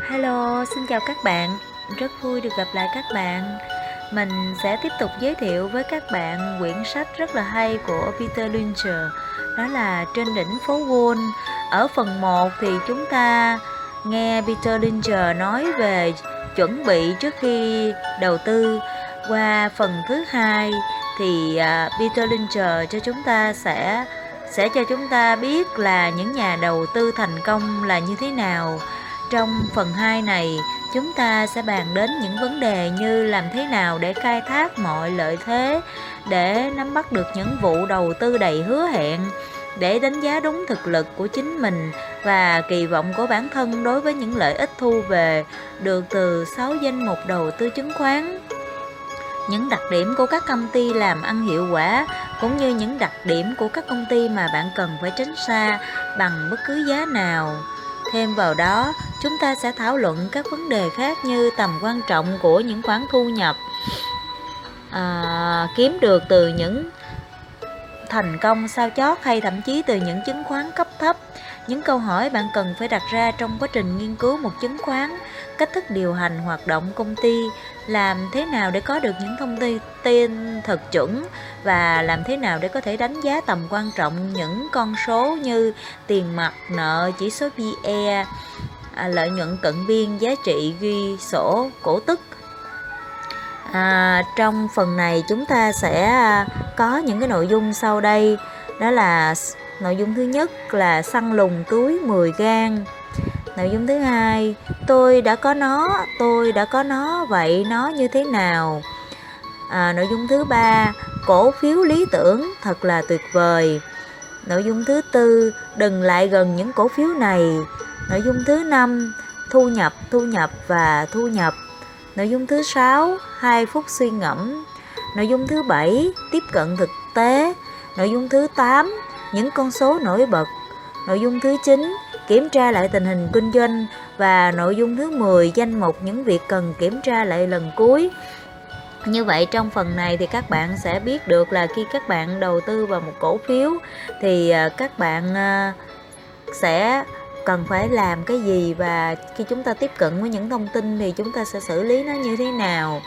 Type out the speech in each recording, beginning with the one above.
Hello, xin chào các bạn. Rất vui được gặp lại các bạn. Mình sẽ tiếp tục giới thiệu với các bạn quyển sách rất là hay của Peter Lynch. Đó là Trên đỉnh phố Wall. Ở phần 1 thì chúng ta nghe Peter Lynch nói về chuẩn bị trước khi đầu tư. Qua phần thứ hai thì à, Peter Lynch cho chúng ta sẽ sẽ cho chúng ta biết là những nhà đầu tư thành công là như thế nào trong phần 2 này, chúng ta sẽ bàn đến những vấn đề như làm thế nào để khai thác mọi lợi thế, để nắm bắt được những vụ đầu tư đầy hứa hẹn, để đánh giá đúng thực lực của chính mình và kỳ vọng của bản thân đối với những lợi ích thu về được từ 6 danh mục đầu tư chứng khoán. Những đặc điểm của các công ty làm ăn hiệu quả cũng như những đặc điểm của các công ty mà bạn cần phải tránh xa bằng bất cứ giá nào. Thêm vào đó, chúng ta sẽ thảo luận các vấn đề khác như tầm quan trọng của những khoản thu nhập à, kiếm được từ những thành công sao chót hay thậm chí từ những chứng khoán cấp thấp. Những câu hỏi bạn cần phải đặt ra trong quá trình nghiên cứu một chứng khoán cách thức điều hành hoạt động công ty làm thế nào để có được những thông tin thật chuẩn và làm thế nào để có thể đánh giá tầm quan trọng những con số như tiền mặt nợ chỉ số PE à, lợi nhuận cận biên giá trị ghi sổ cổ tức. À, trong phần này chúng ta sẽ à, có những cái nội dung sau đây. Đó là nội dung thứ nhất là săn lùng túi 10 gan nội dung thứ hai tôi đã có nó tôi đã có nó vậy nó như thế nào? À, nội dung thứ ba cổ phiếu lý tưởng thật là tuyệt vời. Nội dung thứ tư đừng lại gần những cổ phiếu này. Nội dung thứ năm thu nhập thu nhập và thu nhập. Nội dung thứ sáu hai phút suy ngẫm. Nội dung thứ bảy tiếp cận thực tế. Nội dung thứ 8 những con số nổi bật. Nội dung thứ 9 kiểm tra lại tình hình kinh doanh và nội dung thứ 10 danh mục những việc cần kiểm tra lại lần cuối. Như vậy, trong phần này thì các bạn sẽ biết được là khi các bạn đầu tư vào một cổ phiếu thì à, các bạn à, sẽ cần phải làm cái gì và khi chúng ta tiếp cận với những thông tin thì chúng ta sẽ xử lý nó như thế nào.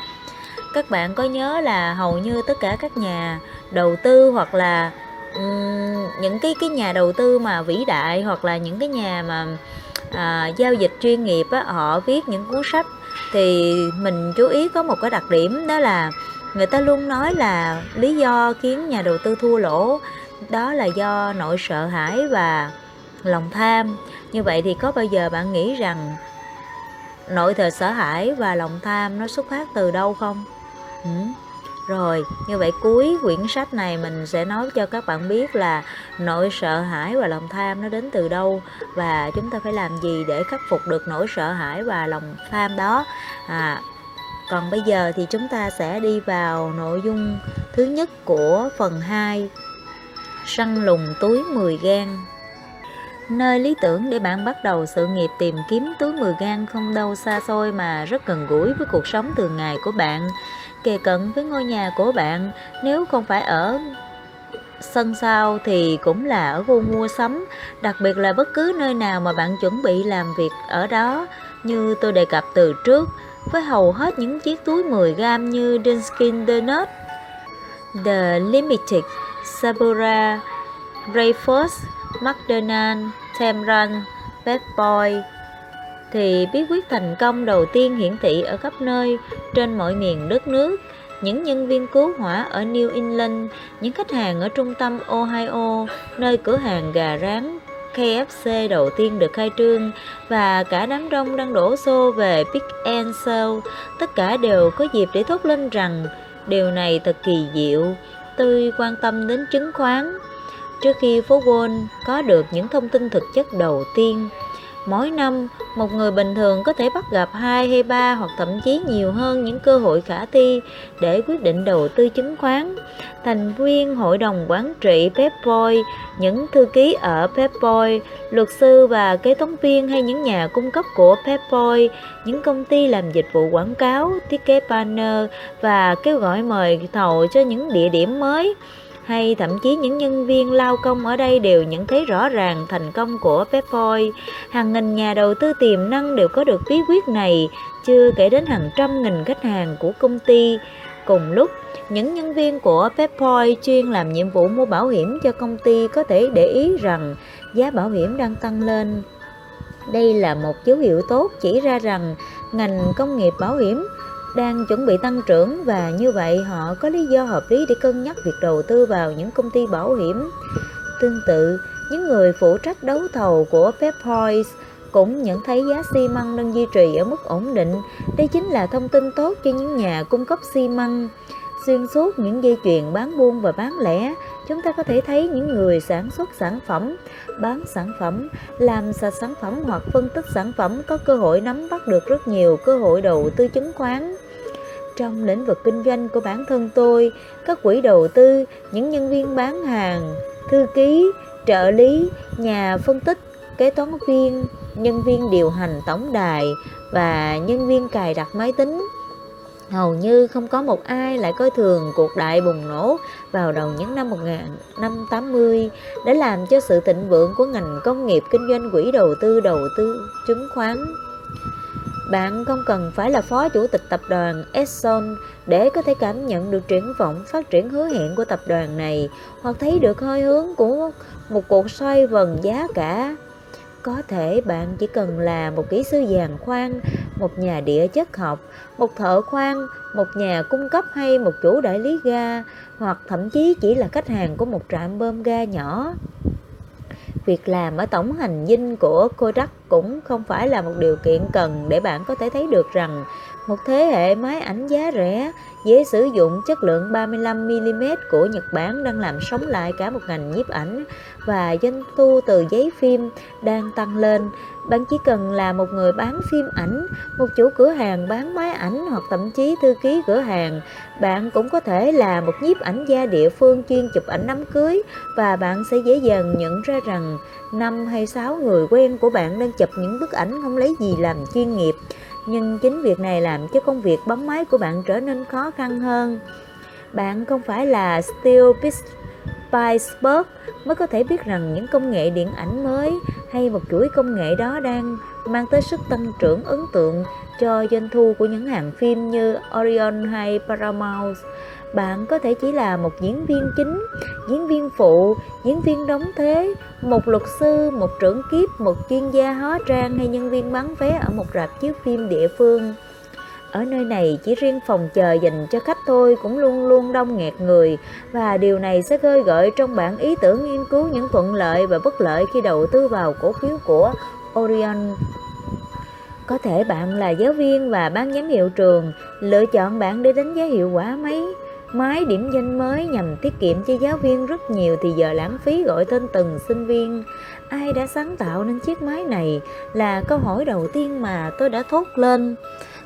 Các bạn có nhớ là hầu như tất cả các nhà đầu tư hoặc là um, những cái cái nhà đầu tư mà vĩ đại hoặc là những cái nhà mà à, giao dịch chuyên nghiệp á, họ viết những cuốn sách thì mình chú ý có một cái đặc điểm đó là người ta luôn nói là lý do khiến nhà đầu tư thua lỗ đó là do nỗi sợ hãi và lòng tham như vậy thì có bao giờ bạn nghĩ rằng nỗi thờ sợ hãi và lòng tham nó xuất phát từ đâu không ừ? Rồi như vậy cuối quyển sách này mình sẽ nói cho các bạn biết là nỗi sợ hãi và lòng tham nó đến từ đâu và chúng ta phải làm gì để khắc phục được nỗi sợ hãi và lòng tham đó. À, còn bây giờ thì chúng ta sẽ đi vào nội dung thứ nhất của phần 2 Săn lùng túi 10 gan Nơi lý tưởng để bạn bắt đầu sự nghiệp tìm kiếm túi 10 gan không đâu xa xôi mà rất gần gũi với cuộc sống thường ngày của bạn kề cận với ngôi nhà của bạn. Nếu không phải ở sân sau thì cũng là ở khu mua sắm đặc biệt là bất cứ nơi nào mà bạn chuẩn bị làm việc ở đó. Như tôi đề cập từ trước với hầu hết những chiếc túi 10 gram như Dinskin Donut, The Limited, Sabura, Rayford, McDonald, Temran, Bad Boy, thì bí quyết thành công đầu tiên hiển thị ở khắp nơi trên mọi miền đất nước những nhân viên cứu hỏa ở New England, những khách hàng ở trung tâm Ohio, nơi cửa hàng gà rán KFC đầu tiên được khai trương và cả đám đông đang đổ xô về Big and Show, tất cả đều có dịp để thốt lên rằng điều này thật kỳ diệu. Tôi quan tâm đến chứng khoán. Trước khi phố Wall có được những thông tin thực chất đầu tiên, Mỗi năm, một người bình thường có thể bắt gặp hai hay ba hoặc thậm chí nhiều hơn những cơ hội khả thi để quyết định đầu tư chứng khoán. Thành viên hội đồng quản trị Pepboy, những thư ký ở Pepboy, luật sư và kế toán viên hay những nhà cung cấp của Pepboy, những công ty làm dịch vụ quảng cáo, thiết kế banner và kêu gọi mời thầu cho những địa điểm mới hay thậm chí những nhân viên lao công ở đây đều nhận thấy rõ ràng thành công của Pepboy. Hàng nghìn nhà đầu tư tiềm năng đều có được bí quyết này, chưa kể đến hàng trăm nghìn khách hàng của công ty. Cùng lúc, những nhân viên của Pepboy chuyên làm nhiệm vụ mua bảo hiểm cho công ty có thể để ý rằng giá bảo hiểm đang tăng lên. Đây là một dấu hiệu tốt chỉ ra rằng ngành công nghiệp bảo hiểm đang chuẩn bị tăng trưởng và như vậy họ có lý do hợp lý để cân nhắc việc đầu tư vào những công ty bảo hiểm. Tương tự, những người phụ trách đấu thầu của Pepboys cũng nhận thấy giá xi măng đang duy trì ở mức ổn định. Đây chính là thông tin tốt cho những nhà cung cấp xi măng. Xuyên suốt những dây chuyền bán buôn và bán lẻ, chúng ta có thể thấy những người sản xuất sản phẩm, bán sản phẩm, làm sạch sản phẩm hoặc phân tích sản phẩm có cơ hội nắm bắt được rất nhiều cơ hội đầu tư chứng khoán. Trong lĩnh vực kinh doanh của bản thân tôi, các quỹ đầu tư, những nhân viên bán hàng, thư ký, trợ lý, nhà phân tích, kế toán viên, nhân viên điều hành tổng đài và nhân viên cài đặt máy tính hầu như không có một ai lại coi thường cuộc đại bùng nổ vào đầu những năm 1980 để làm cho sự thịnh vượng của ngành công nghiệp kinh doanh quỹ đầu tư đầu tư chứng khoán. Bạn không cần phải là phó chủ tịch tập đoàn Exxon để có thể cảm nhận được triển vọng phát triển hứa hẹn của tập đoàn này hoặc thấy được hơi hướng của một cuộc xoay vần giá cả có thể bạn chỉ cần là một kỹ sư giàn khoan, một nhà địa chất học, một thợ khoan, một nhà cung cấp hay một chủ đại lý ga, hoặc thậm chí chỉ là khách hàng của một trạm bơm ga nhỏ. Việc làm ở tổng hành dinh của Kodak cũng không phải là một điều kiện cần để bạn có thể thấy được rằng một thế hệ máy ảnh giá rẻ, dễ sử dụng chất lượng 35mm của Nhật Bản đang làm sống lại cả một ngành nhiếp ảnh và doanh thu từ giấy phim đang tăng lên. Bạn chỉ cần là một người bán phim ảnh, một chủ cửa hàng bán máy ảnh hoặc thậm chí thư ký cửa hàng. Bạn cũng có thể là một nhiếp ảnh gia địa phương chuyên chụp ảnh đám cưới và bạn sẽ dễ dàng nhận ra rằng năm hay sáu người quen của bạn đang chụp những bức ảnh không lấy gì làm chuyên nghiệp nhưng chính việc này làm cho công việc bấm máy của bạn trở nên khó khăn hơn. Bạn không phải là Steel Pittsburgh mới có thể biết rằng những công nghệ điện ảnh mới hay một chuỗi công nghệ đó đang mang tới sức tăng trưởng ấn tượng cho doanh thu của những hãng phim như Orion hay Paramount bạn có thể chỉ là một diễn viên chính, diễn viên phụ, diễn viên đóng thế, một luật sư, một trưởng kiếp, một chuyên gia hóa trang hay nhân viên bán vé ở một rạp chiếu phim địa phương. Ở nơi này chỉ riêng phòng chờ dành cho khách thôi cũng luôn luôn đông nghẹt người và điều này sẽ khơi gợi trong bạn ý tưởng nghiên cứu những thuận lợi và bất lợi khi đầu tư vào cổ phiếu của Orion. Có thể bạn là giáo viên và ban giám hiệu trường, lựa chọn bạn để đánh giá hiệu quả mấy Máy điểm danh mới nhằm tiết kiệm cho giáo viên rất nhiều thì giờ lãng phí gọi tên từng sinh viên. Ai đã sáng tạo nên chiếc máy này là câu hỏi đầu tiên mà tôi đã thốt lên.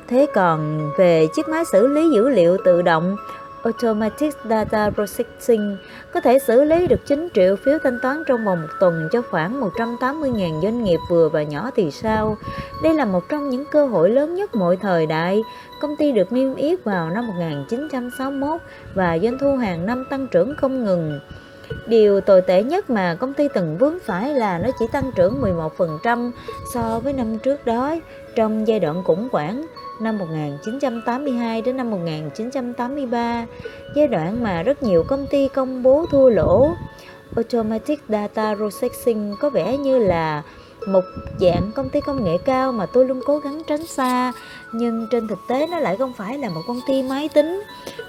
Thế còn về chiếc máy xử lý dữ liệu tự động Automatic Data Processing có thể xử lý được 9 triệu phiếu thanh toán trong vòng một tuần cho khoảng 180.000 doanh nghiệp vừa và nhỏ thì sao? Đây là một trong những cơ hội lớn nhất mọi thời đại. Công ty được niêm yết vào năm 1961 và doanh thu hàng năm tăng trưởng không ngừng. Điều tồi tệ nhất mà công ty từng vướng phải là nó chỉ tăng trưởng 11% so với năm trước đó, trong giai đoạn khủng hoảng năm 1982 đến năm 1983, giai đoạn mà rất nhiều công ty công bố thua lỗ. Automatic Data Processing có vẻ như là một dạng công ty công nghệ cao mà tôi luôn cố gắng tránh xa nhưng trên thực tế nó lại không phải là một công ty máy tính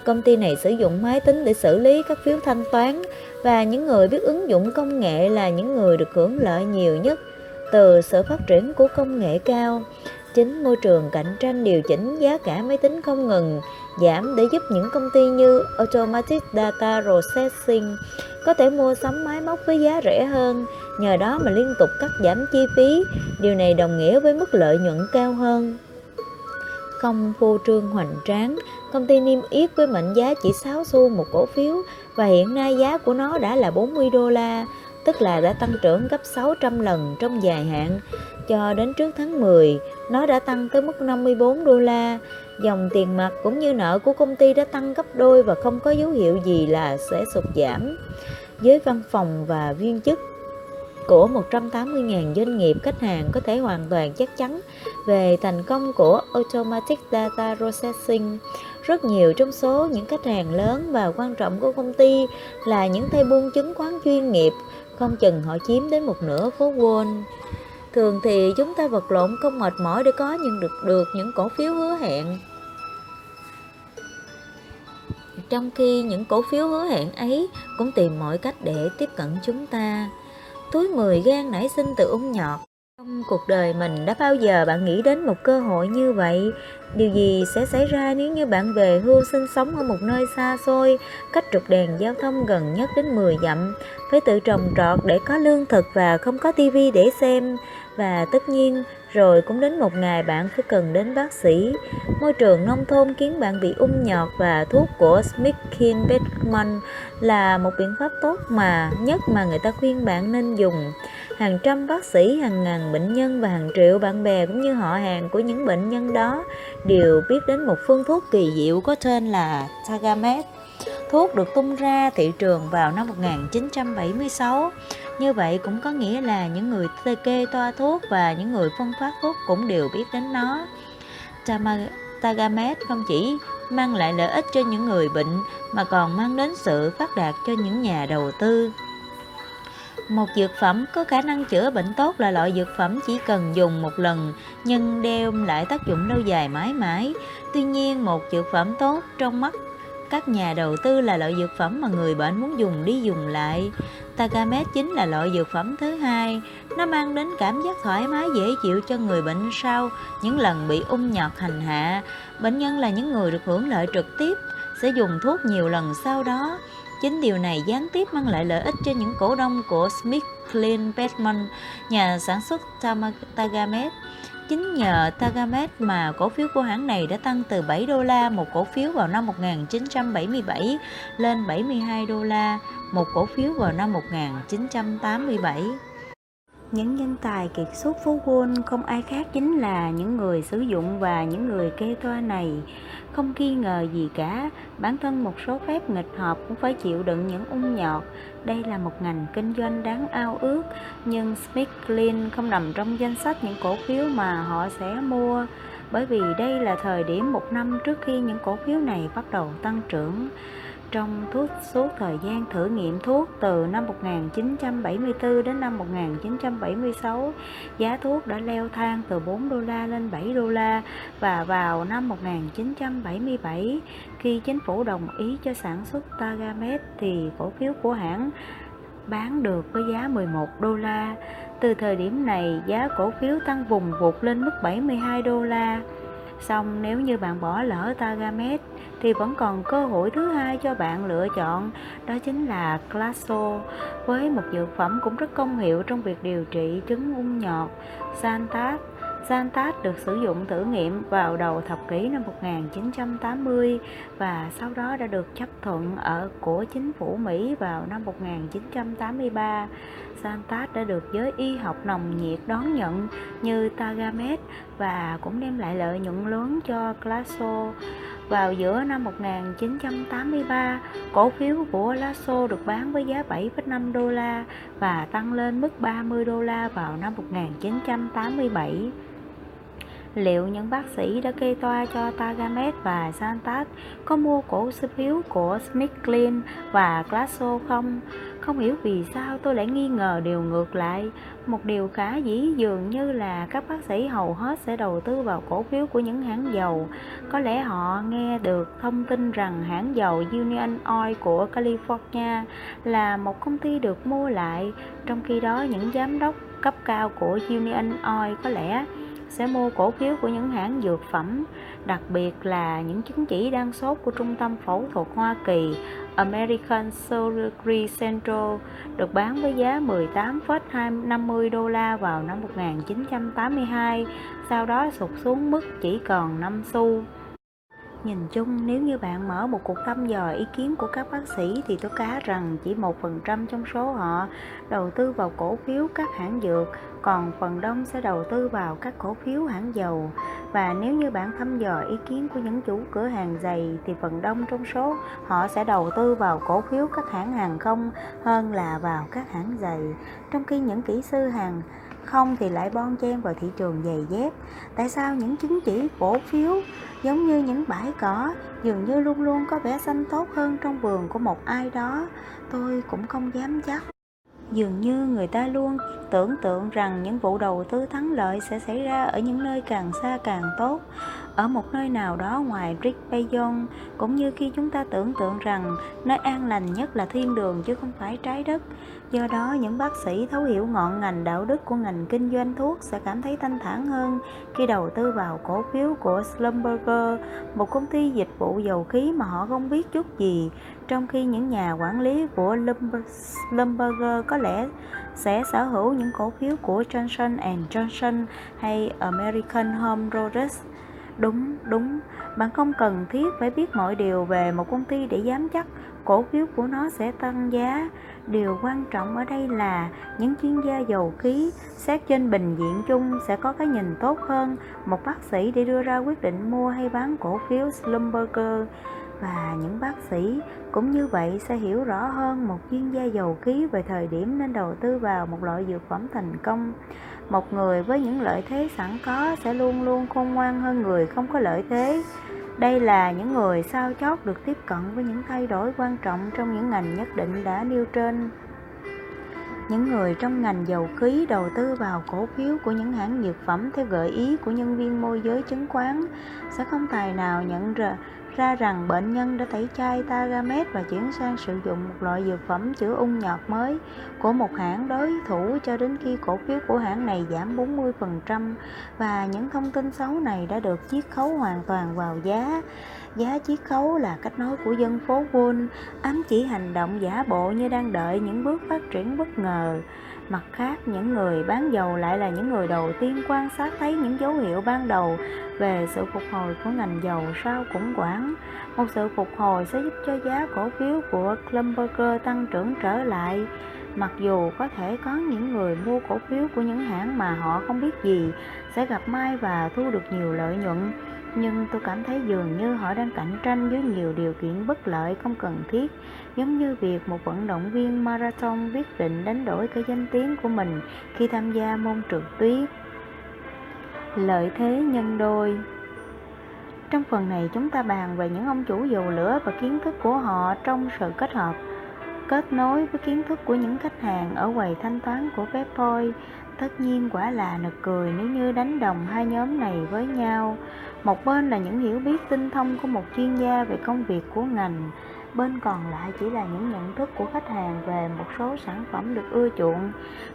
công ty này sử dụng máy tính để xử lý các phiếu thanh toán và những người biết ứng dụng công nghệ là những người được hưởng lợi nhiều nhất từ sự phát triển của công nghệ cao Chính môi trường cạnh tranh điều chỉnh giá cả máy tính không ngừng giảm để giúp những công ty như Automatic Data Processing có thể mua sắm máy móc với giá rẻ hơn, nhờ đó mà liên tục cắt giảm chi phí. Điều này đồng nghĩa với mức lợi nhuận cao hơn. Không phô trương hoành tráng, công ty niêm yết với mệnh giá chỉ 6 xu một cổ phiếu và hiện nay giá của nó đã là 40 đô la, tức là đã tăng trưởng gấp 600 lần trong dài hạn cho đến trước tháng 10, nó đã tăng tới mức 54 đô la. Dòng tiền mặt cũng như nợ của công ty đã tăng gấp đôi và không có dấu hiệu gì là sẽ sụt giảm. Với văn phòng và viên chức của 180.000 doanh nghiệp khách hàng có thể hoàn toàn chắc chắn về thành công của Automatic Data Processing. Rất nhiều trong số những khách hàng lớn và quan trọng của công ty là những tay buôn chứng khoán chuyên nghiệp, không chừng họ chiếm đến một nửa phố Wall. Thường thì chúng ta vật lộn không mệt mỏi để có nhưng được được những cổ phiếu hứa hẹn. Trong khi những cổ phiếu hứa hẹn ấy cũng tìm mọi cách để tiếp cận chúng ta. Túi 10 gan nảy sinh từ ung nhọt. Trong cuộc đời mình đã bao giờ bạn nghĩ đến một cơ hội như vậy? Điều gì sẽ xảy ra nếu như bạn về hưu sinh sống ở một nơi xa xôi, cách trục đèn giao thông gần nhất đến 10 dặm, phải tự trồng trọt để có lương thực và không có tivi để xem? Và tất nhiên, rồi cũng đến một ngày bạn phải cần đến bác sĩ. Môi trường nông thôn khiến bạn bị ung nhọt và thuốc của Smithkin Beckman là một biện pháp tốt mà nhất mà người ta khuyên bạn nên dùng. Hàng trăm bác sĩ, hàng ngàn bệnh nhân và hàng triệu bạn bè cũng như họ hàng của những bệnh nhân đó đều biết đến một phương thuốc kỳ diệu có tên là Tagamet. Thuốc được tung ra thị trường vào năm 1976. Như vậy cũng có nghĩa là những người kê toa thuốc và những người phân phát thuốc cũng đều biết đến nó. Tagamet không chỉ mang lại lợi ích cho những người bệnh mà còn mang đến sự phát đạt cho những nhà đầu tư. Một dược phẩm có khả năng chữa bệnh tốt là loại dược phẩm chỉ cần dùng một lần nhưng đem lại tác dụng lâu dài mãi mãi. Tuy nhiên, một dược phẩm tốt trong mắt các nhà đầu tư là loại dược phẩm mà người bệnh muốn dùng đi dùng lại. Tagamet chính là loại dược phẩm thứ hai. Nó mang đến cảm giác thoải mái dễ chịu cho người bệnh sau những lần bị ung nhọt hành hạ. Bệnh nhân là những người được hưởng lợi trực tiếp, sẽ dùng thuốc nhiều lần sau đó. Chính điều này gián tiếp mang lại lợi ích cho những cổ đông của Smith Clean Bedman, nhà sản xuất Tagamet. Chính nhờ Tagamet mà cổ phiếu của hãng này đã tăng từ 7 đô la một cổ phiếu vào năm 1977 lên 72 đô la một cổ phiếu vào năm 1987. Những nhân tài kiệt xuất phố Wall không ai khác chính là những người sử dụng và những người kê toa này. Không nghi ngờ gì cả, bản thân một số phép nghịch hợp cũng phải chịu đựng những ung nhọt. Đây là một ngành kinh doanh đáng ao ước, nhưng Smith Clean không nằm trong danh sách những cổ phiếu mà họ sẽ mua bởi vì đây là thời điểm một năm trước khi những cổ phiếu này bắt đầu tăng trưởng. Trong thuốc suốt thời gian thử nghiệm thuốc từ năm 1974 đến năm 1976, giá thuốc đã leo thang từ 4 đô la lên 7 đô la và vào năm 1977, khi chính phủ đồng ý cho sản xuất Tagamet thì cổ phiếu của hãng bán được với giá 11 đô la. Từ thời điểm này, giá cổ phiếu tăng vùng vụt lên mức 72 đô la. Xong nếu như bạn bỏ lỡ Tagamet thì vẫn còn cơ hội thứ hai cho bạn lựa chọn, đó chính là Classo, với một dược phẩm cũng rất công hiệu trong việc điều trị chứng ung nhọt, Santat. Santat được sử dụng thử nghiệm vào đầu thập kỷ năm 1980 và sau đó đã được chấp thuận ở của chính phủ Mỹ vào năm 1983. Santat đã được giới y học nồng nhiệt đón nhận như Tagamet và cũng đem lại lợi nhuận lớn cho Glaxo. Vào giữa năm 1983, cổ phiếu của Lasso được bán với giá 7,5 đô la và tăng lên mức 30 đô la vào năm 1987 liệu những bác sĩ đã kê toa cho Tagamet và Santat có mua cổ phiếu của Smithclean và Glasso không? Không hiểu vì sao tôi lại nghi ngờ điều ngược lại. Một điều khá dĩ dường như là các bác sĩ hầu hết sẽ đầu tư vào cổ phiếu của những hãng dầu. Có lẽ họ nghe được thông tin rằng hãng dầu Union Oil của California là một công ty được mua lại, trong khi đó những giám đốc cấp cao của Union Oil có lẽ sẽ mua cổ phiếu của những hãng dược phẩm, đặc biệt là những chứng chỉ đang sốt của Trung tâm Phẫu thuật Hoa Kỳ American Surgery Central được bán với giá 18,50 đô la vào năm 1982, sau đó sụt xuống mức chỉ còn 5 xu. Nhìn chung, nếu như bạn mở một cuộc thăm dò ý kiến của các bác sĩ thì tôi cá rằng chỉ một phần trăm trong số họ đầu tư vào cổ phiếu các hãng dược, còn phần đông sẽ đầu tư vào các cổ phiếu, hãng dầu. Và nếu như bạn thăm dò ý kiến của những chủ cửa hàng giày thì phần đông trong số họ sẽ đầu tư vào cổ phiếu các hãng hàng không hơn là vào các hãng giày. Trong khi những kỹ sư hàng không thì lại bon chen vào thị trường giày dép. Tại sao những chứng chỉ cổ phiếu giống như những bãi cỏ dường như luôn luôn có vẻ xanh tốt hơn trong vườn của một ai đó? Tôi cũng không dám chắc. Dường như người ta luôn tưởng tượng rằng những vụ đầu tư thắng lợi sẽ xảy ra ở những nơi càng xa càng tốt. Ở một nơi nào đó ngoài Rick Bayon cũng như khi chúng ta tưởng tượng rằng nơi an lành nhất là thiên đường chứ không phải trái đất. Do đó, những bác sĩ thấu hiểu ngọn ngành đạo đức của ngành kinh doanh thuốc sẽ cảm thấy thanh thản hơn khi đầu tư vào cổ phiếu của Slumberger một công ty dịch vụ dầu khí mà họ không biết chút gì trong khi những nhà quản lý của Lumberger có lẽ sẽ sở hữu những cổ phiếu của Johnson Johnson hay American Home Rodriguez Đúng, đúng, bạn không cần thiết phải biết mọi điều về một công ty để dám chắc cổ phiếu của nó sẽ tăng giá. Điều quan trọng ở đây là những chuyên gia dầu khí xét trên bình diện chung sẽ có cái nhìn tốt hơn. Một bác sĩ để đưa ra quyết định mua hay bán cổ phiếu Slumberger và những bác sĩ cũng như vậy sẽ hiểu rõ hơn một chuyên gia dầu khí về thời điểm nên đầu tư vào một loại dược phẩm thành công. Một người với những lợi thế sẵn có sẽ luôn luôn khôn ngoan hơn người không có lợi thế. Đây là những người sao chót được tiếp cận với những thay đổi quan trọng trong những ngành nhất định đã nêu trên. Những người trong ngành dầu khí đầu tư vào cổ phiếu của những hãng dược phẩm theo gợi ý của nhân viên môi giới chứng khoán sẽ không tài nào nhận ra ra rằng bệnh nhân đã tẩy chay Tagamet và chuyển sang sử dụng một loại dược phẩm chữa ung nhọt mới của một hãng đối thủ cho đến khi cổ phiếu của hãng này giảm 40% và những thông tin xấu này đã được chiết khấu hoàn toàn vào giá. Giá chiết khấu là cách nói của dân phố Wall, ám chỉ hành động giả bộ như đang đợi những bước phát triển bất ngờ. Mặt khác, những người bán dầu lại là những người đầu tiên quan sát thấy những dấu hiệu ban đầu về sự phục hồi của ngành dầu sau khủng hoảng. Một sự phục hồi sẽ giúp cho giá cổ phiếu của Schlumberger tăng trưởng trở lại. Mặc dù có thể có những người mua cổ phiếu của những hãng mà họ không biết gì sẽ gặp may và thu được nhiều lợi nhuận, nhưng tôi cảm thấy dường như họ đang cạnh tranh với nhiều điều kiện bất lợi không cần thiết giống như việc một vận động viên marathon quyết định đánh đổi cái danh tiếng của mình khi tham gia môn trượt tuyết. Lợi thế nhân đôi. Trong phần này chúng ta bàn về những ông chủ dầu lửa và kiến thức của họ trong sự kết hợp, kết nối với kiến thức của những khách hàng ở quầy thanh toán của Paypal tất nhiên quả là nực cười nếu như đánh đồng hai nhóm này với nhau. Một bên là những hiểu biết tinh thông của một chuyên gia về công việc của ngành bên còn lại chỉ là những nhận thức của khách hàng về một số sản phẩm được ưa chuộng.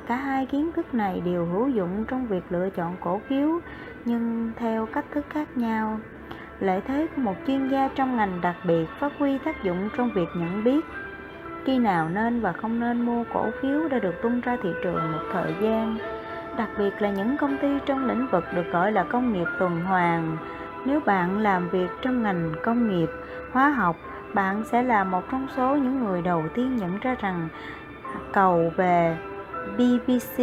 Cả hai kiến thức này đều hữu dụng trong việc lựa chọn cổ phiếu, nhưng theo cách thức khác nhau. Lợi thế của một chuyên gia trong ngành đặc biệt phát huy tác dụng trong việc nhận biết khi nào nên và không nên mua cổ phiếu đã được tung ra thị trường một thời gian. Đặc biệt là những công ty trong lĩnh vực được gọi là công nghiệp tuần hoàn. Nếu bạn làm việc trong ngành công nghiệp, hóa học bạn sẽ là một trong số những người đầu tiên nhận ra rằng cầu về BBC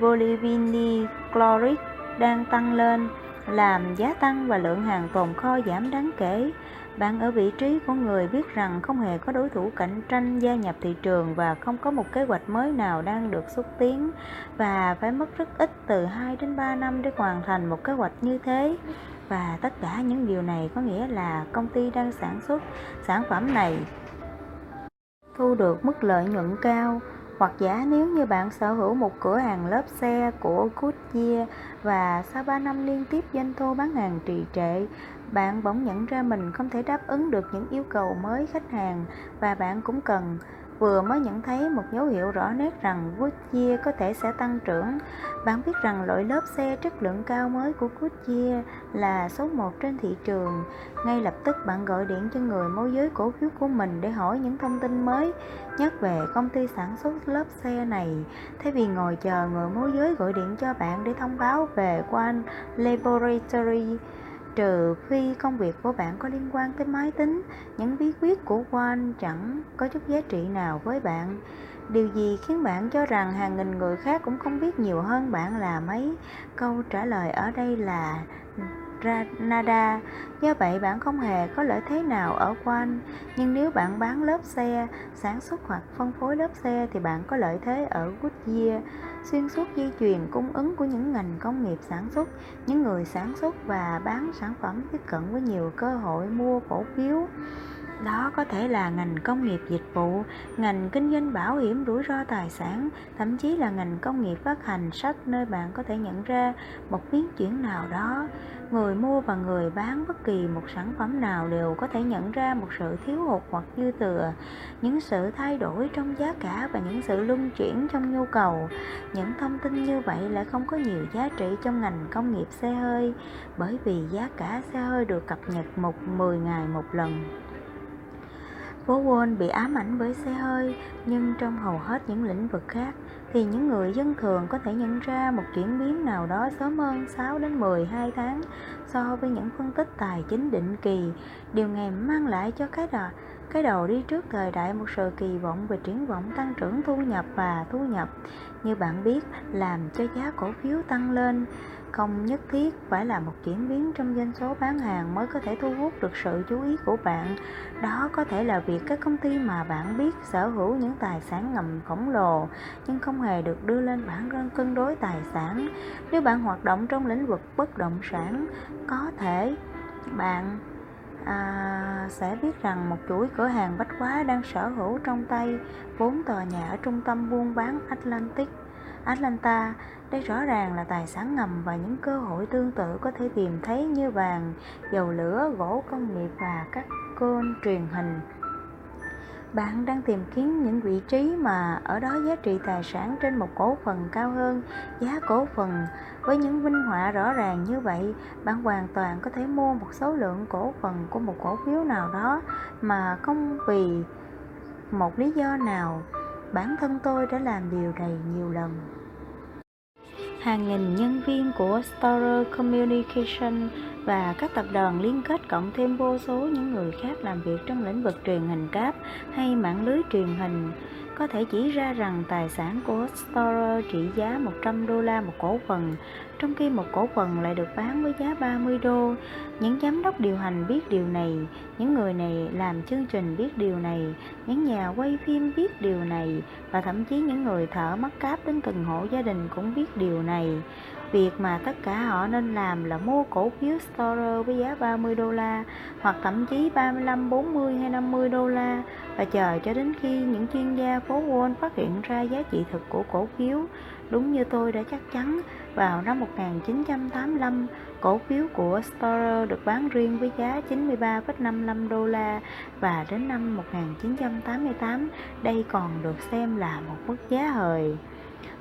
Bolivini Chloride đang tăng lên, làm giá tăng và lượng hàng tồn kho giảm đáng kể. Bạn ở vị trí của người biết rằng không hề có đối thủ cạnh tranh gia nhập thị trường và không có một kế hoạch mới nào đang được xúc tiến và phải mất rất ít từ 2 đến 3 năm để hoàn thành một kế hoạch như thế và tất cả những điều này có nghĩa là công ty đang sản xuất sản phẩm này thu được mức lợi nhuận cao. Hoặc giả nếu như bạn sở hữu một cửa hàng lớp xe của Goodyear và sau 3 năm liên tiếp doanh thu bán hàng trì trệ, bạn bỗng nhận ra mình không thể đáp ứng được những yêu cầu mới khách hàng và bạn cũng cần vừa mới nhận thấy một dấu hiệu rõ nét rằng Goodyear có thể sẽ tăng trưởng. Bạn biết rằng loại lớp xe chất lượng cao mới của Goodyear là số 1 trên thị trường. Ngay lập tức bạn gọi điện cho người môi giới cổ phiếu của mình để hỏi những thông tin mới nhất về công ty sản xuất lớp xe này. Thay vì ngồi chờ người môi giới gọi điện cho bạn để thông báo về Quan Laboratory Trừ phi công việc của bạn có liên quan tới máy tính, những bí quyết của Quan chẳng có chút giá trị nào với bạn. Điều gì khiến bạn cho rằng hàng nghìn người khác cũng không biết nhiều hơn bạn là mấy? Câu trả lời ở đây là Nada. Do vậy bạn không hề có lợi thế nào ở quanh. Nhưng nếu bạn bán lớp xe, sản xuất hoặc phân phối lớp xe thì bạn có lợi thế ở Goodyear. Xuyên suốt dây chuyền cung ứng của những ngành công nghiệp sản xuất, những người sản xuất và bán sản phẩm tiếp cận với nhiều cơ hội mua cổ phiếu. Đó có thể là ngành công nghiệp dịch vụ, ngành kinh doanh bảo hiểm rủi ro tài sản, thậm chí là ngành công nghiệp phát hành sách nơi bạn có thể nhận ra một biến chuyển nào đó. Người mua và người bán bất kỳ một sản phẩm nào đều có thể nhận ra một sự thiếu hụt hoặc dư thừa, những sự thay đổi trong giá cả và những sự luân chuyển trong nhu cầu. Những thông tin như vậy lại không có nhiều giá trị trong ngành công nghiệp xe hơi, bởi vì giá cả xe hơi được cập nhật một 10 ngày một lần. Phố Wall bị ám ảnh bởi xe hơi, nhưng trong hầu hết những lĩnh vực khác thì những người dân thường có thể nhận ra một chuyển biến nào đó sớm hơn 6 đến 12 tháng so với những phân tích tài chính định kỳ. Điều này mang lại cho cái đầu, cái đầu đi trước thời đại một sự kỳ vọng về triển vọng tăng trưởng thu nhập và thu nhập. Như bạn biết, làm cho giá cổ phiếu tăng lên không nhất thiết phải là một chuyển biến trong doanh số bán hàng mới có thể thu hút được sự chú ý của bạn. Đó có thể là việc các công ty mà bạn biết sở hữu những tài sản ngầm khổng lồ nhưng không hề được đưa lên bảng cân đối tài sản. Nếu bạn hoạt động trong lĩnh vực bất động sản, có thể bạn à, sẽ biết rằng một chuỗi cửa hàng bách hóa đang sở hữu trong tay bốn tòa nhà ở trung tâm buôn bán Atlantic Atlanta. Đây rõ ràng là tài sản ngầm và những cơ hội tương tự có thể tìm thấy như vàng, dầu lửa, gỗ công nghiệp và các kênh truyền hình. Bạn đang tìm kiếm những vị trí mà ở đó giá trị tài sản trên một cổ phần cao hơn giá cổ phần. Với những minh họa rõ ràng như vậy, bạn hoàn toàn có thể mua một số lượng cổ phần của một cổ phiếu nào đó mà không vì một lý do nào. Bản thân tôi đã làm điều này nhiều lần hàng nghìn nhân viên của Storer Communication và các tập đoàn liên kết cộng thêm vô số những người khác làm việc trong lĩnh vực truyền hình cáp hay mạng lưới truyền hình có thể chỉ ra rằng tài sản của Storer trị giá 100 đô la một cổ phần, trong khi một cổ phần lại được bán với giá 30 đô. Những giám đốc điều hành biết điều này, những người này làm chương trình biết điều này, những nhà quay phim biết điều này và thậm chí những người thợ mắc cáp đến từng hộ gia đình cũng biết điều này. Việc mà tất cả họ nên làm là mua cổ phiếu Storer với giá 30 đô la hoặc thậm chí 35, 40 hay 50 đô la và chờ cho đến khi những chuyên gia phố Wall phát hiện ra giá trị thực của cổ phiếu. Đúng như tôi đã chắc chắn, vào năm 1985, cổ phiếu của Storer được bán riêng với giá 93,55 đô la và đến năm 1988, đây còn được xem là một mức giá hời.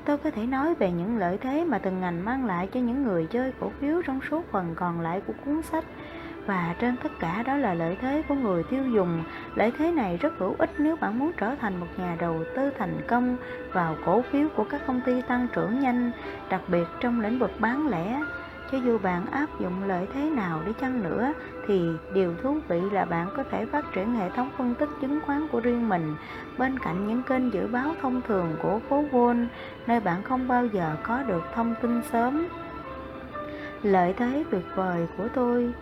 Tôi có thể nói về những lợi thế mà từng ngành mang lại cho những người chơi cổ phiếu trong số phần còn lại của cuốn sách và trên tất cả đó là lợi thế của người tiêu dùng. Lợi thế này rất hữu ích nếu bạn muốn trở thành một nhà đầu tư thành công vào cổ phiếu của các công ty tăng trưởng nhanh, đặc biệt trong lĩnh vực bán lẻ. Cho dù bạn áp dụng lợi thế nào đi chăng nữa thì điều thú vị là bạn có thể phát triển hệ thống phân tích chứng khoán của riêng mình bên cạnh những kênh dự báo thông thường của phố Wall, nơi bạn không bao giờ có được thông tin sớm. Lợi thế tuyệt vời của tôi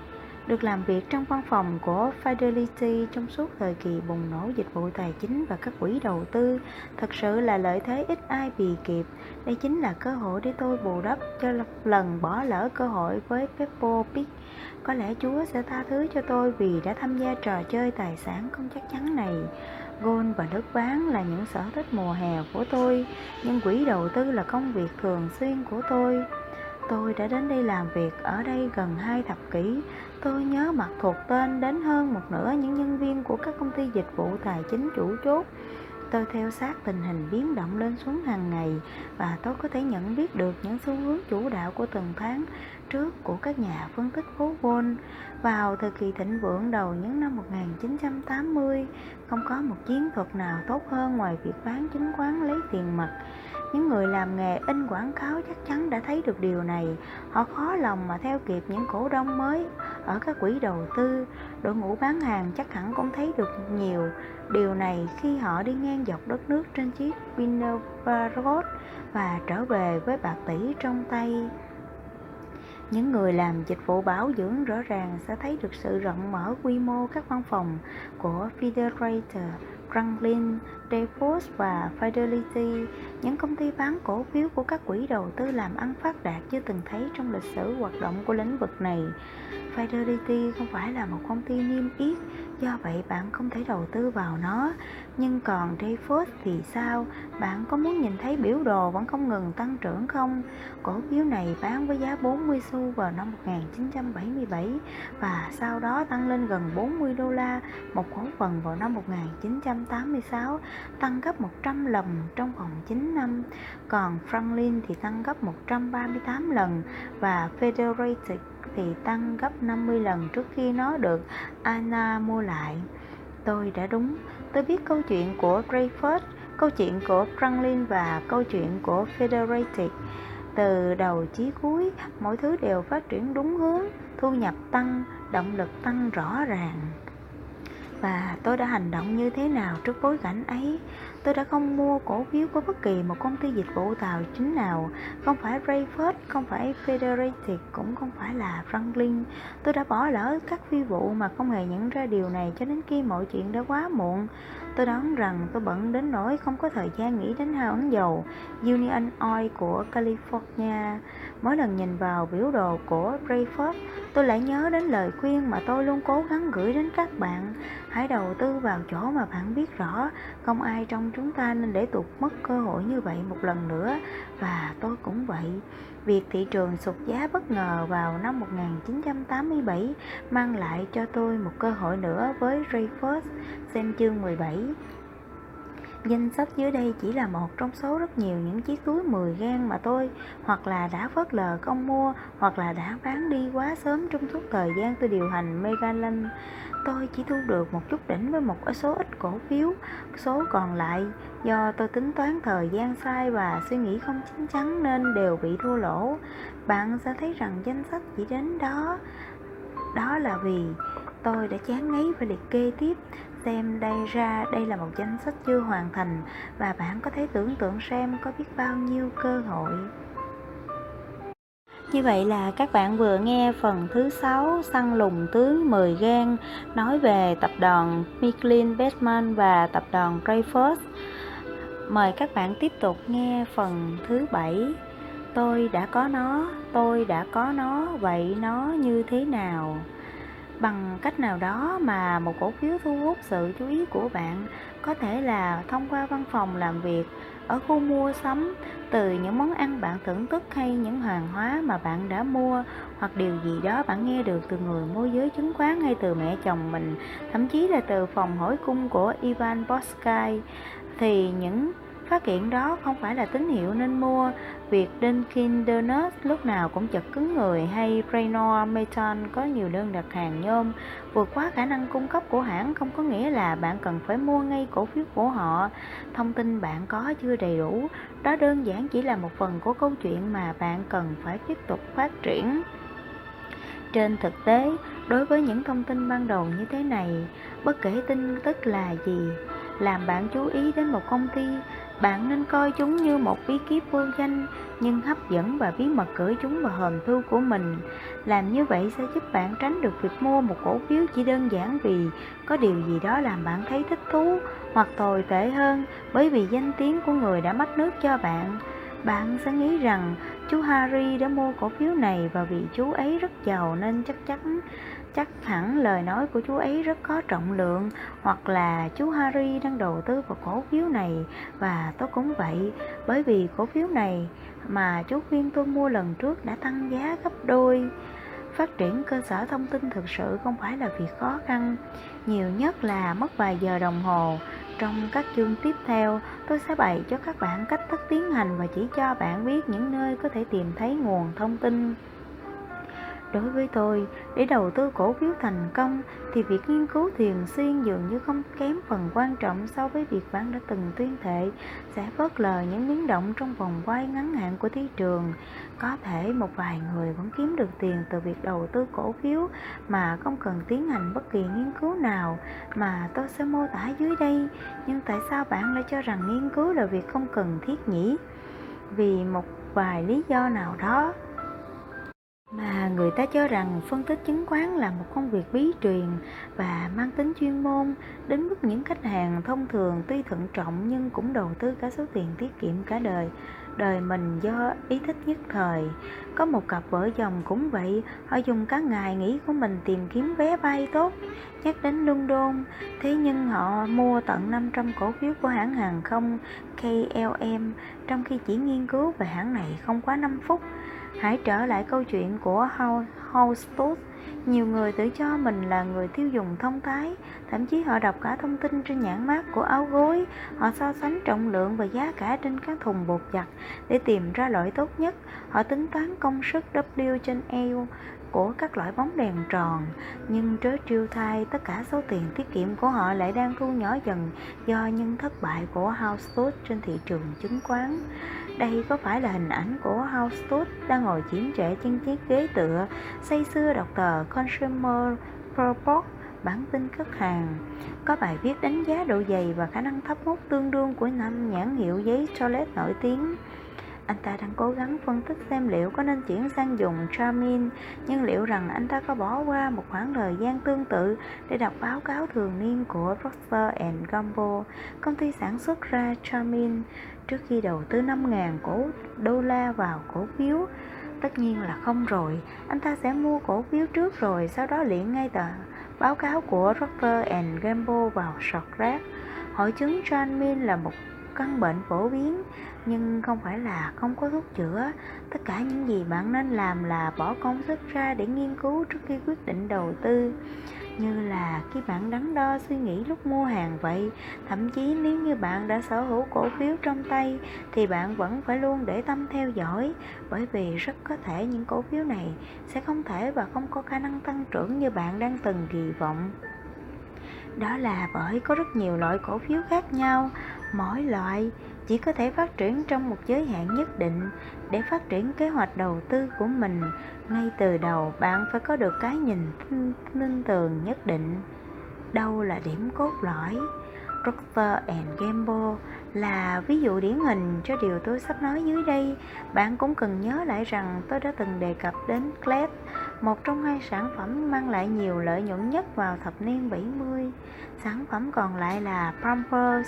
được làm việc trong văn phòng của Fidelity trong suốt thời kỳ bùng nổ dịch vụ tài chính và các quỹ đầu tư thật sự là lợi thế ít ai bì kịp. Đây chính là cơ hội để tôi bù đắp cho lần bỏ lỡ cơ hội với Peppo Pig. Có lẽ Chúa sẽ tha thứ cho tôi vì đã tham gia trò chơi tài sản không chắc chắn này. Gôn và nước bán là những sở thích mùa hè của tôi, nhưng quỹ đầu tư là công việc thường xuyên của tôi. Tôi đã đến đây làm việc ở đây gần hai thập kỷ. Tôi nhớ mặt thuộc tên đến hơn một nửa những nhân viên của các công ty dịch vụ tài chính chủ chốt. Tôi theo sát tình hình biến động lên xuống hàng ngày và tôi có thể nhận biết được những xu hướng chủ đạo của từng tháng trước của các nhà phân tích phố Wall. Vào thời kỳ thịnh vượng đầu những năm 1980, không có một chiến thuật nào tốt hơn ngoài việc bán chứng khoán lấy tiền mặt. Những người làm nghề in quảng cáo chắc chắn đã thấy được điều này. Họ khó lòng mà theo kịp những cổ đông mới ở các quỹ đầu tư. Đội ngũ bán hàng chắc hẳn cũng thấy được nhiều điều này khi họ đi ngang dọc đất nước trên chiếc Pinnavarot và trở về với bạc tỷ trong tay. Những người làm dịch vụ bảo dưỡng rõ ràng sẽ thấy được sự rộng mở quy mô các văn phòng của Federator, Franklin, Dayforce và Fidelity, những công ty bán cổ phiếu của các quỹ đầu tư làm ăn phát đạt chưa từng thấy trong lịch sử hoạt động của lĩnh vực này. Fidelity không phải là một công ty niêm yết, do vậy bạn không thể đầu tư vào nó. Nhưng còn Dayforce thì sao? Bạn có muốn nhìn thấy biểu đồ vẫn không ngừng tăng trưởng không? Cổ phiếu này bán với giá 40 xu vào năm 1977 và sau đó tăng lên gần 40 đô la một cổ phần vào năm 1986, tăng gấp 100 lần trong vòng 9 năm. Còn Franklin thì tăng gấp 138 lần và Federated thì tăng gấp 50 lần trước khi nó được Anna mua lại. Tôi đã đúng, tôi biết câu chuyện của Dreyfus, câu chuyện của Franklin và câu chuyện của Federated. Từ đầu chí cuối, mọi thứ đều phát triển đúng hướng, thu nhập tăng, động lực tăng rõ ràng. Và tôi đã hành động như thế nào trước bối cảnh ấy? Tôi đã không mua cổ phiếu của bất kỳ một công ty dịch vụ tài chính nào, không phải Rayford, không phải Federated, cũng không phải là Franklin. Tôi đã bỏ lỡ các phi vụ mà không hề nhận ra điều này cho đến khi mọi chuyện đã quá muộn. Tôi đoán rằng tôi bận đến nỗi không có thời gian nghĩ đến hao ấn dầu Union Oil của California. Mỗi lần nhìn vào biểu đồ của Rayford, tôi lại nhớ đến lời khuyên mà tôi luôn cố gắng gửi đến các bạn. Hãy đầu tư vào chỗ mà bạn biết rõ, không ai trong chúng ta nên để tụt mất cơ hội như vậy một lần nữa và tôi cũng vậy. Việc thị trường sụt giá bất ngờ vào năm 1987 mang lại cho tôi một cơ hội nữa với Rayford, xem chương 17. Danh sách dưới đây chỉ là một trong số rất nhiều những chiếc túi 10 gan mà tôi hoặc là đã phớt lờ không mua, hoặc là đã bán đi quá sớm trong suốt thời gian tôi điều hành Megaland. Tôi chỉ thu được một chút đỉnh với một số ít cổ phiếu, số còn lại do tôi tính toán thời gian sai và suy nghĩ không chính chắn nên đều bị thua lỗ. Bạn sẽ thấy rằng danh sách chỉ đến đó đó là vì tôi đã chán ngấy và liệt kê tiếp xem đây ra đây là một danh sách chưa hoàn thành và bạn có thể tưởng tượng xem có biết bao nhiêu cơ hội như vậy là các bạn vừa nghe phần thứ 6 săn lùng tướng 10 gan nói về tập đoàn Michelin Batman và tập đoàn Dreyfus. Mời các bạn tiếp tục nghe phần thứ 7. Tôi đã có nó, tôi đã có nó, vậy nó như thế nào? Bằng cách nào đó mà một cổ phiếu thu hút sự chú ý của bạn, có thể là thông qua văn phòng làm việc, ở khu mua sắm, từ những món ăn bạn thưởng thức hay những hàng hóa mà bạn đã mua, hoặc điều gì đó bạn nghe được từ người môi giới chứng khoán hay từ mẹ chồng mình, thậm chí là từ phòng hỏi cung của Ivan Boskay thì những Phát hiện đó không phải là tín hiệu nên mua. Việc Dunkin Donuts lúc nào cũng chật cứng người hay Raynor Metal có nhiều đơn đặt hàng nhôm vượt quá khả năng cung cấp của hãng không có nghĩa là bạn cần phải mua ngay cổ phiếu của họ. Thông tin bạn có chưa đầy đủ, đó đơn giản chỉ là một phần của câu chuyện mà bạn cần phải tiếp tục phát triển. Trên thực tế, đối với những thông tin ban đầu như thế này, bất kể tin tức là gì, làm bạn chú ý đến một công ty bạn nên coi chúng như một bí kíp vô danh, nhưng hấp dẫn và bí mật gửi chúng vào hòm thư của mình. Làm như vậy sẽ giúp bạn tránh được việc mua một cổ phiếu chỉ đơn giản vì có điều gì đó làm bạn thấy thích thú hoặc tồi tệ hơn, bởi vì danh tiếng của người đã mất nước cho bạn. Bạn sẽ nghĩ rằng chú Harry đã mua cổ phiếu này và vì chú ấy rất giàu nên chắc chắn, chắc hẳn lời nói của chú ấy rất có trọng lượng, hoặc là chú Harry đang đầu tư vào cổ phiếu này và tôi cũng vậy. Bởi vì cổ phiếu này mà chú khuyên tôi mua lần trước đã tăng giá gấp đôi. Phát triển cơ sở thông tin thực sự không phải là việc khó khăn, nhiều nhất là mất vài giờ đồng hồ trong các chương tiếp theo, tôi sẽ bày cho các bạn cách thức tiến hành và chỉ cho bạn biết những nơi có thể tìm thấy nguồn thông tin. Đối với tôi, để đầu tư cổ phiếu thành công thì việc nghiên cứu thường xuyên dường như không kém phần quan trọng so với việc bạn đã từng tuyên thệ sẽ phớt lờ những biến động trong vòng quay ngắn hạn của thị trường. Có thể một vài người vẫn kiếm được tiền từ việc đầu tư cổ phiếu mà không cần tiến hành bất kỳ nghiên cứu nào mà tôi sẽ mô tả dưới đây. Nhưng tại sao bạn lại cho rằng nghiên cứu là việc không cần thiết nhỉ? Vì một vài lý do nào đó mà người ta cho rằng phân tích chứng khoán là một công việc bí truyền và mang tính chuyên môn, đến mức những khách hàng thông thường tuy thận trọng nhưng cũng đầu tư cả số tiền tiết kiệm cả đời. Đời mình do ý thích nhất thời. Có một cặp vợ chồng cũng vậy, họ dùng cả ngày nghỉ của mình tìm kiếm vé bay tốt, nhắc đến London. Thế nhưng họ mua tận 500 cổ phiếu của hãng hàng không KLM trong khi chỉ nghiên cứu về hãng này không quá 5 phút. Hãy trở lại câu chuyện của Houston. Nhiều người tự cho mình là người tiêu dùng thông thái, thậm chí họ đọc cả thông tin trên nhãn mát của áo gối, họ so sánh trọng lượng và giá cả trên các thùng bột giặt để tìm ra loại tốt nhất, họ tính toán công suất W trên L của các loại bóng đèn tròn nhưng trớ trêu thay tất cả số tiền tiết kiệm của họ lại đang thu nhỏ dần do những thất bại của House trên thị trường chứng khoán đây có phải là hình ảnh của House đang ngồi chiếm trệ trên chiếc ghế tựa say sưa đọc tờ Consumer Report bản tin khách hàng? Có bài viết đánh giá độ dày và khả năng thấp hút tương đương của năm nhãn hiệu giấy toilet nổi tiếng. Anh ta đang cố gắng phân tích xem liệu có nên chuyển sang dùng Charmin, nhưng liệu rằng anh ta có bỏ qua một khoảng thời gian tương tự để đọc báo cáo thường niên của Procter Gamble, công ty sản xuất ra Charmin, trước khi đầu tư 5.000 cổ đô la vào cổ phiếu. Tất nhiên là không rồi, anh ta sẽ mua cổ phiếu trước rồi sau đó liền ngay tờ báo cáo của Rocker and Gamble vào sọt rác. Hội chứng Charmin là một căn bệnh phổ biến nhưng không phải là không có thuốc chữa tất cả những gì bạn nên làm là bỏ công sức ra để nghiên cứu trước khi quyết định đầu tư như là khi bạn đắn đo suy nghĩ lúc mua hàng vậy. Thậm chí nếu như bạn đã sở hữu cổ phiếu trong tay, thì bạn vẫn phải luôn để tâm theo dõi. Bởi vì rất có thể những cổ phiếu này sẽ không thể và không có khả năng tăng trưởng như bạn đang từng kỳ vọng. Đó là bởi có rất nhiều loại cổ phiếu khác nhau. Mỗi loại chỉ có thể phát triển trong một giới hạn nhất định để phát triển kế hoạch đầu tư của mình ngay từ đầu bạn phải có được cái nhìn tin tường nhất định đâu là điểm cốt lõi Procter Gamble là ví dụ điển hình cho điều tôi sắp nói dưới đây. Bạn cũng cần nhớ lại rằng tôi đã từng đề cập đến Glad, một trong hai sản phẩm mang lại nhiều lợi nhuận nhất vào thập niên 70. Sản phẩm còn lại là Pampers,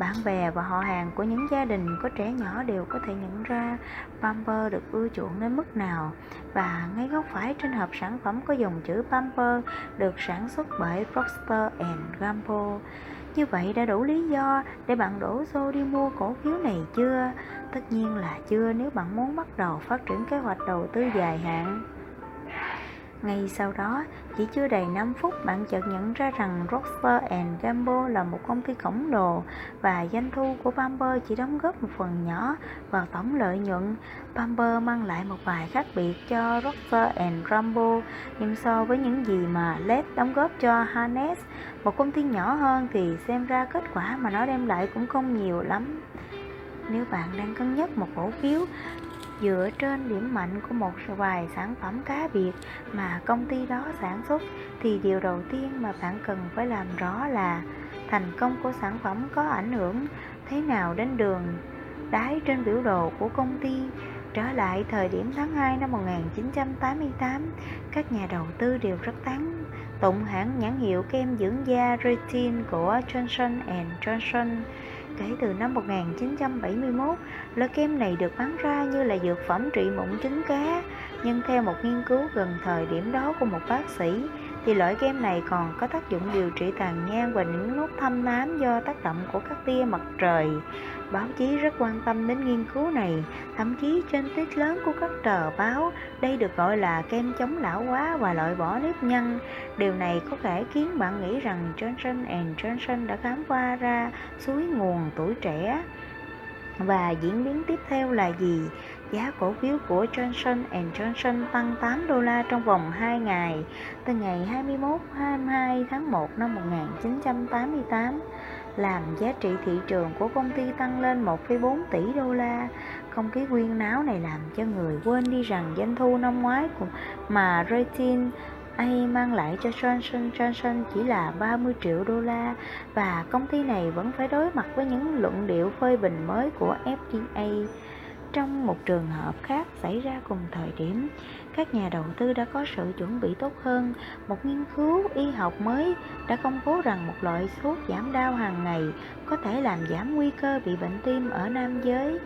bạn bè và họ hàng của những gia đình có trẻ nhỏ đều có thể nhận ra Pamper được ưa chuộng đến mức nào và ngay góc phải trên hộp sản phẩm có dòng chữ Pamper được sản xuất bởi Procter Gamble. Như vậy đã đủ lý do để bạn đổ xô đi mua cổ phiếu này chưa? Tất nhiên là chưa nếu bạn muốn bắt đầu phát triển kế hoạch đầu tư dài hạn. Ngay sau đó, chỉ chưa đầy 5 phút bạn chợt nhận ra rằng Procter Gamble là một công ty khổng lồ và doanh thu của Pamper chỉ đóng góp một phần nhỏ vào tổng lợi nhuận. Pamper mang lại một vài khác biệt cho Procter Gamble, nhưng so với những gì mà LED đóng góp cho Harness, một công ty nhỏ hơn thì xem ra kết quả mà nó đem lại cũng không nhiều lắm. Nếu bạn đang cân nhắc một cổ phiếu dựa trên điểm mạnh của một vài sản phẩm cá biệt mà công ty đó sản xuất thì điều đầu tiên mà bạn cần phải làm rõ là thành công của sản phẩm có ảnh hưởng thế nào đến đường đáy trên biểu đồ của công ty Trở lại thời điểm tháng 2 năm 1988, các nhà đầu tư đều rất tán tụng hãng nhãn hiệu kem dưỡng da Retin của Johnson Johnson. Kể từ năm 1971, loại kem này được bán ra như là dược phẩm trị mụn trứng cá, nhưng theo một nghiên cứu gần thời điểm đó của một bác sĩ, thì loại kem này còn có tác dụng điều trị tàn nhang và những nốt thâm nám do tác động của các tia mặt trời. Báo chí rất quan tâm đến nghiên cứu này, thậm chí trên tiết lớn của các tờ báo, đây được gọi là kem chống lão hóa và loại bỏ nếp nhăn. Điều này có thể khiến bạn nghĩ rằng Johnson Johnson đã khám qua ra suối nguồn tuổi trẻ. Và diễn biến tiếp theo là gì? giá cổ phiếu của Johnson Johnson tăng 8 đô la trong vòng 2 ngày, từ ngày 21-22 tháng 1 năm 1988, làm giá trị thị trường của công ty tăng lên 1,4 tỷ đô la. Không khí quyên náo này làm cho người quên đi rằng doanh thu năm ngoái của mà Rating A mang lại cho Johnson Johnson chỉ là 30 triệu đô la và công ty này vẫn phải đối mặt với những luận điệu phơi bình mới của FDA. Trong một trường hợp khác xảy ra cùng thời điểm, các nhà đầu tư đã có sự chuẩn bị tốt hơn. Một nghiên cứu y học mới đã công bố rằng một loại thuốc giảm đau hàng ngày có thể làm giảm nguy cơ bị bệnh tim ở nam giới.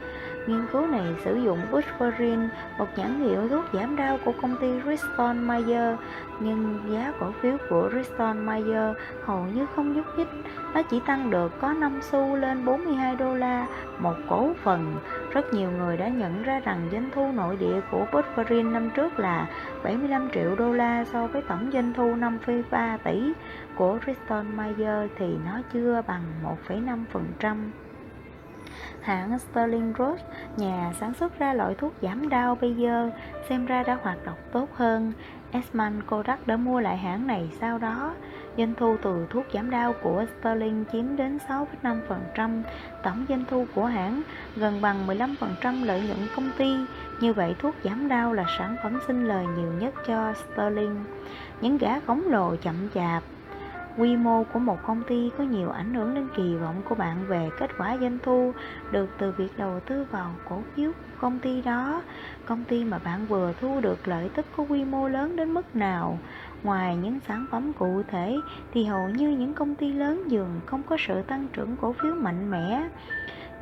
Nghiên cứu này sử dụng Bushvarin, một nhãn hiệu thuốc giảm đau của công ty Bristol Myers, nhưng giá cổ phiếu của Bristol Myers hầu như không nhúc nhích, nó chỉ tăng được có 5 xu lên 42 đô la một cổ phần. Rất nhiều người đã nhận ra rằng doanh thu nội địa của Bushvarin năm trước là 75 triệu đô la so với tổng doanh thu 5,3 tỷ của Bristol Myers thì nó chưa bằng 1,5%. Hãng Sterling Road, nhà sản xuất ra loại thuốc giảm đau bây giờ, xem ra đã hoạt động tốt hơn. Esman Kodak đã mua lại hãng này sau đó. Doanh thu từ thuốc giảm đau của Sterling chiếm đến 6,5%, tổng doanh thu của hãng gần bằng 15% lợi nhuận công ty. Như vậy thuốc giảm đau là sản phẩm sinh lời nhiều nhất cho Sterling. Những gã khổng lồ chậm chạp Quy mô của một công ty có nhiều ảnh hưởng đến kỳ vọng của bạn về kết quả doanh thu được từ việc đầu tư vào cổ phiếu công ty đó. Công ty mà bạn vừa thu được lợi tức có quy mô lớn đến mức nào. Ngoài những sản phẩm cụ thể thì hầu như những công ty lớn dường không có sự tăng trưởng cổ phiếu mạnh mẽ.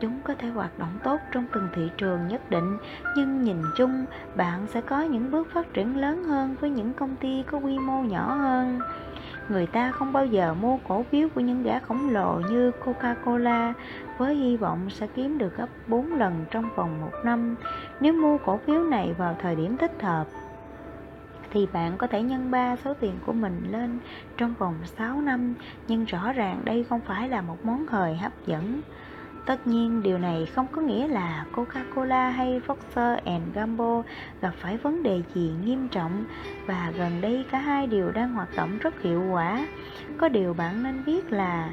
Chúng có thể hoạt động tốt trong từng thị trường nhất định, nhưng nhìn chung bạn sẽ có những bước phát triển lớn hơn với những công ty có quy mô nhỏ hơn. Người ta không bao giờ mua cổ phiếu của những gã khổng lồ như Coca-Cola với hy vọng sẽ kiếm được gấp 4 lần trong vòng một năm. Nếu mua cổ phiếu này vào thời điểm thích hợp, thì bạn có thể nhân 3 số tiền của mình lên trong vòng 6 năm, nhưng rõ ràng đây không phải là một món hời hấp dẫn. Tất nhiên, điều này không có nghĩa là Coca-Cola hay Procter Gamble gặp phải vấn đề gì nghiêm trọng và gần đây cả hai đều đang hoạt động rất hiệu quả. Có điều bạn nên biết là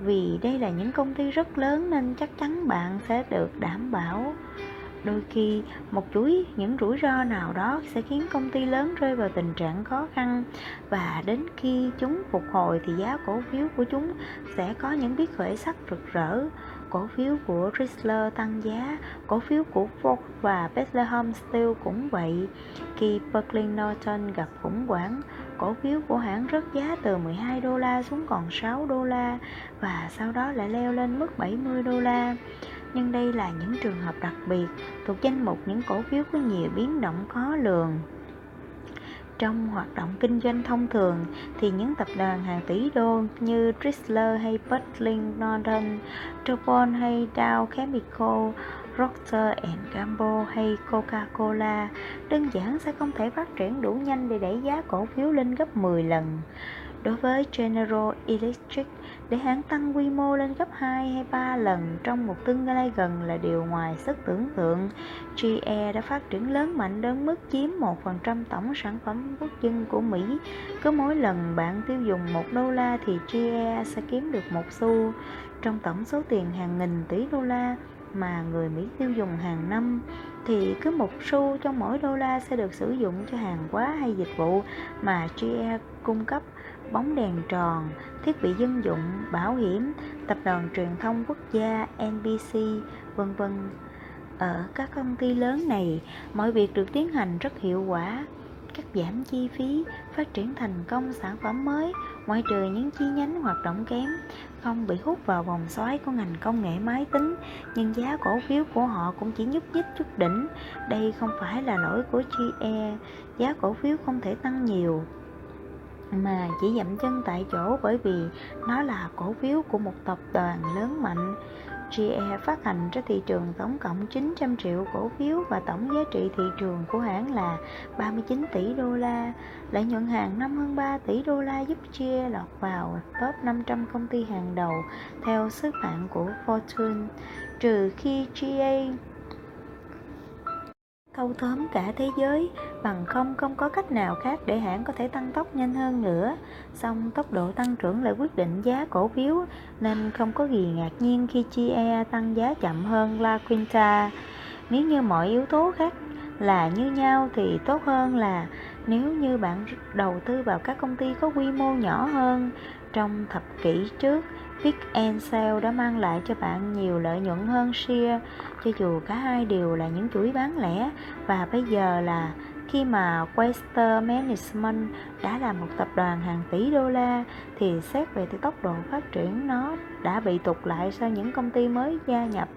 vì đây là những công ty rất lớn nên chắc chắn bạn sẽ được đảm bảo đôi khi, một chuỗi, những rủi ro nào đó sẽ khiến công ty lớn rơi vào tình trạng khó khăn và đến khi chúng phục hồi thì giá cổ phiếu của chúng sẽ có những biết khởi sắc rực rỡ cổ phiếu của Chrysler tăng giá, cổ phiếu của Ford và Bethlehem Steel cũng vậy. Khi Berkeley Norton gặp khủng hoảng, cổ phiếu của hãng rớt giá từ 12 đô la xuống còn 6 đô la và sau đó lại leo lên mức 70 đô la. Nhưng đây là những trường hợp đặc biệt thuộc danh mục những cổ phiếu có nhiều biến động khó lường. Trong hoạt động kinh doanh thông thường thì những tập đoàn hàng tỷ đô như Chrysler hay Berkeley Northern, DuPont hay Dow Chemical, Procter Gamble hay Coca-Cola đơn giản sẽ không thể phát triển đủ nhanh để đẩy giá cổ phiếu lên gấp 10 lần. Đối với General Electric, để hãng tăng quy mô lên gấp 2 hay 3 lần trong một tương lai gần là điều ngoài sức tưởng tượng. GE đã phát triển lớn mạnh đến mức chiếm 1% tổng sản phẩm quốc dân của Mỹ. Cứ mỗi lần bạn tiêu dùng 1 đô la thì GE sẽ kiếm được một xu. Trong tổng số tiền hàng nghìn tỷ đô la mà người Mỹ tiêu dùng hàng năm, thì cứ một xu trong mỗi đô la sẽ được sử dụng cho hàng hóa hay dịch vụ mà GE cung cấp bóng đèn tròn, thiết bị dân dụng, bảo hiểm, tập đoàn truyền thông quốc gia, NBC, vân vân. Ở các công ty lớn này, mọi việc được tiến hành rất hiệu quả, cắt giảm chi phí, phát triển thành công sản phẩm mới, ngoại trừ những chi nhánh hoạt động kém, không bị hút vào vòng xoáy của ngành công nghệ máy tính, nhưng giá cổ phiếu của họ cũng chỉ nhúc nhích chút đỉnh. Đây không phải là lỗi của GE, giá cổ phiếu không thể tăng nhiều mà chỉ dậm chân tại chỗ bởi vì nó là cổ phiếu của một tập đoàn lớn mạnh. GE phát hành ra thị trường tổng cộng 900 triệu cổ phiếu và tổng giá trị thị trường của hãng là 39 tỷ đô la. Lợi nhuận hàng năm hơn 3 tỷ đô la giúp GE lọt vào top 500 công ty hàng đầu theo xếp hạng của Fortune. Trừ khi GE thâu tóm cả thế giới bằng không không có cách nào khác để hãng có thể tăng tốc nhanh hơn nữa. Song tốc độ tăng trưởng lại quyết định giá cổ phiếu, nên không có gì ngạc nhiên khi chia tăng giá chậm hơn La Quinta. Nếu như mọi yếu tố khác là như nhau thì tốt hơn là nếu như bạn đầu tư vào các công ty có quy mô nhỏ hơn. Trong thập kỷ trước Pick and sell đã mang lại cho bạn nhiều lợi nhuận hơn Share, cho dù cả hai đều là những chuỗi bán lẻ. Và bây giờ là khi mà Western Management đã là một tập đoàn hàng tỷ đô la, thì xét về tốc độ phát triển, nó đã bị tụt lại sau những công ty mới gia nhập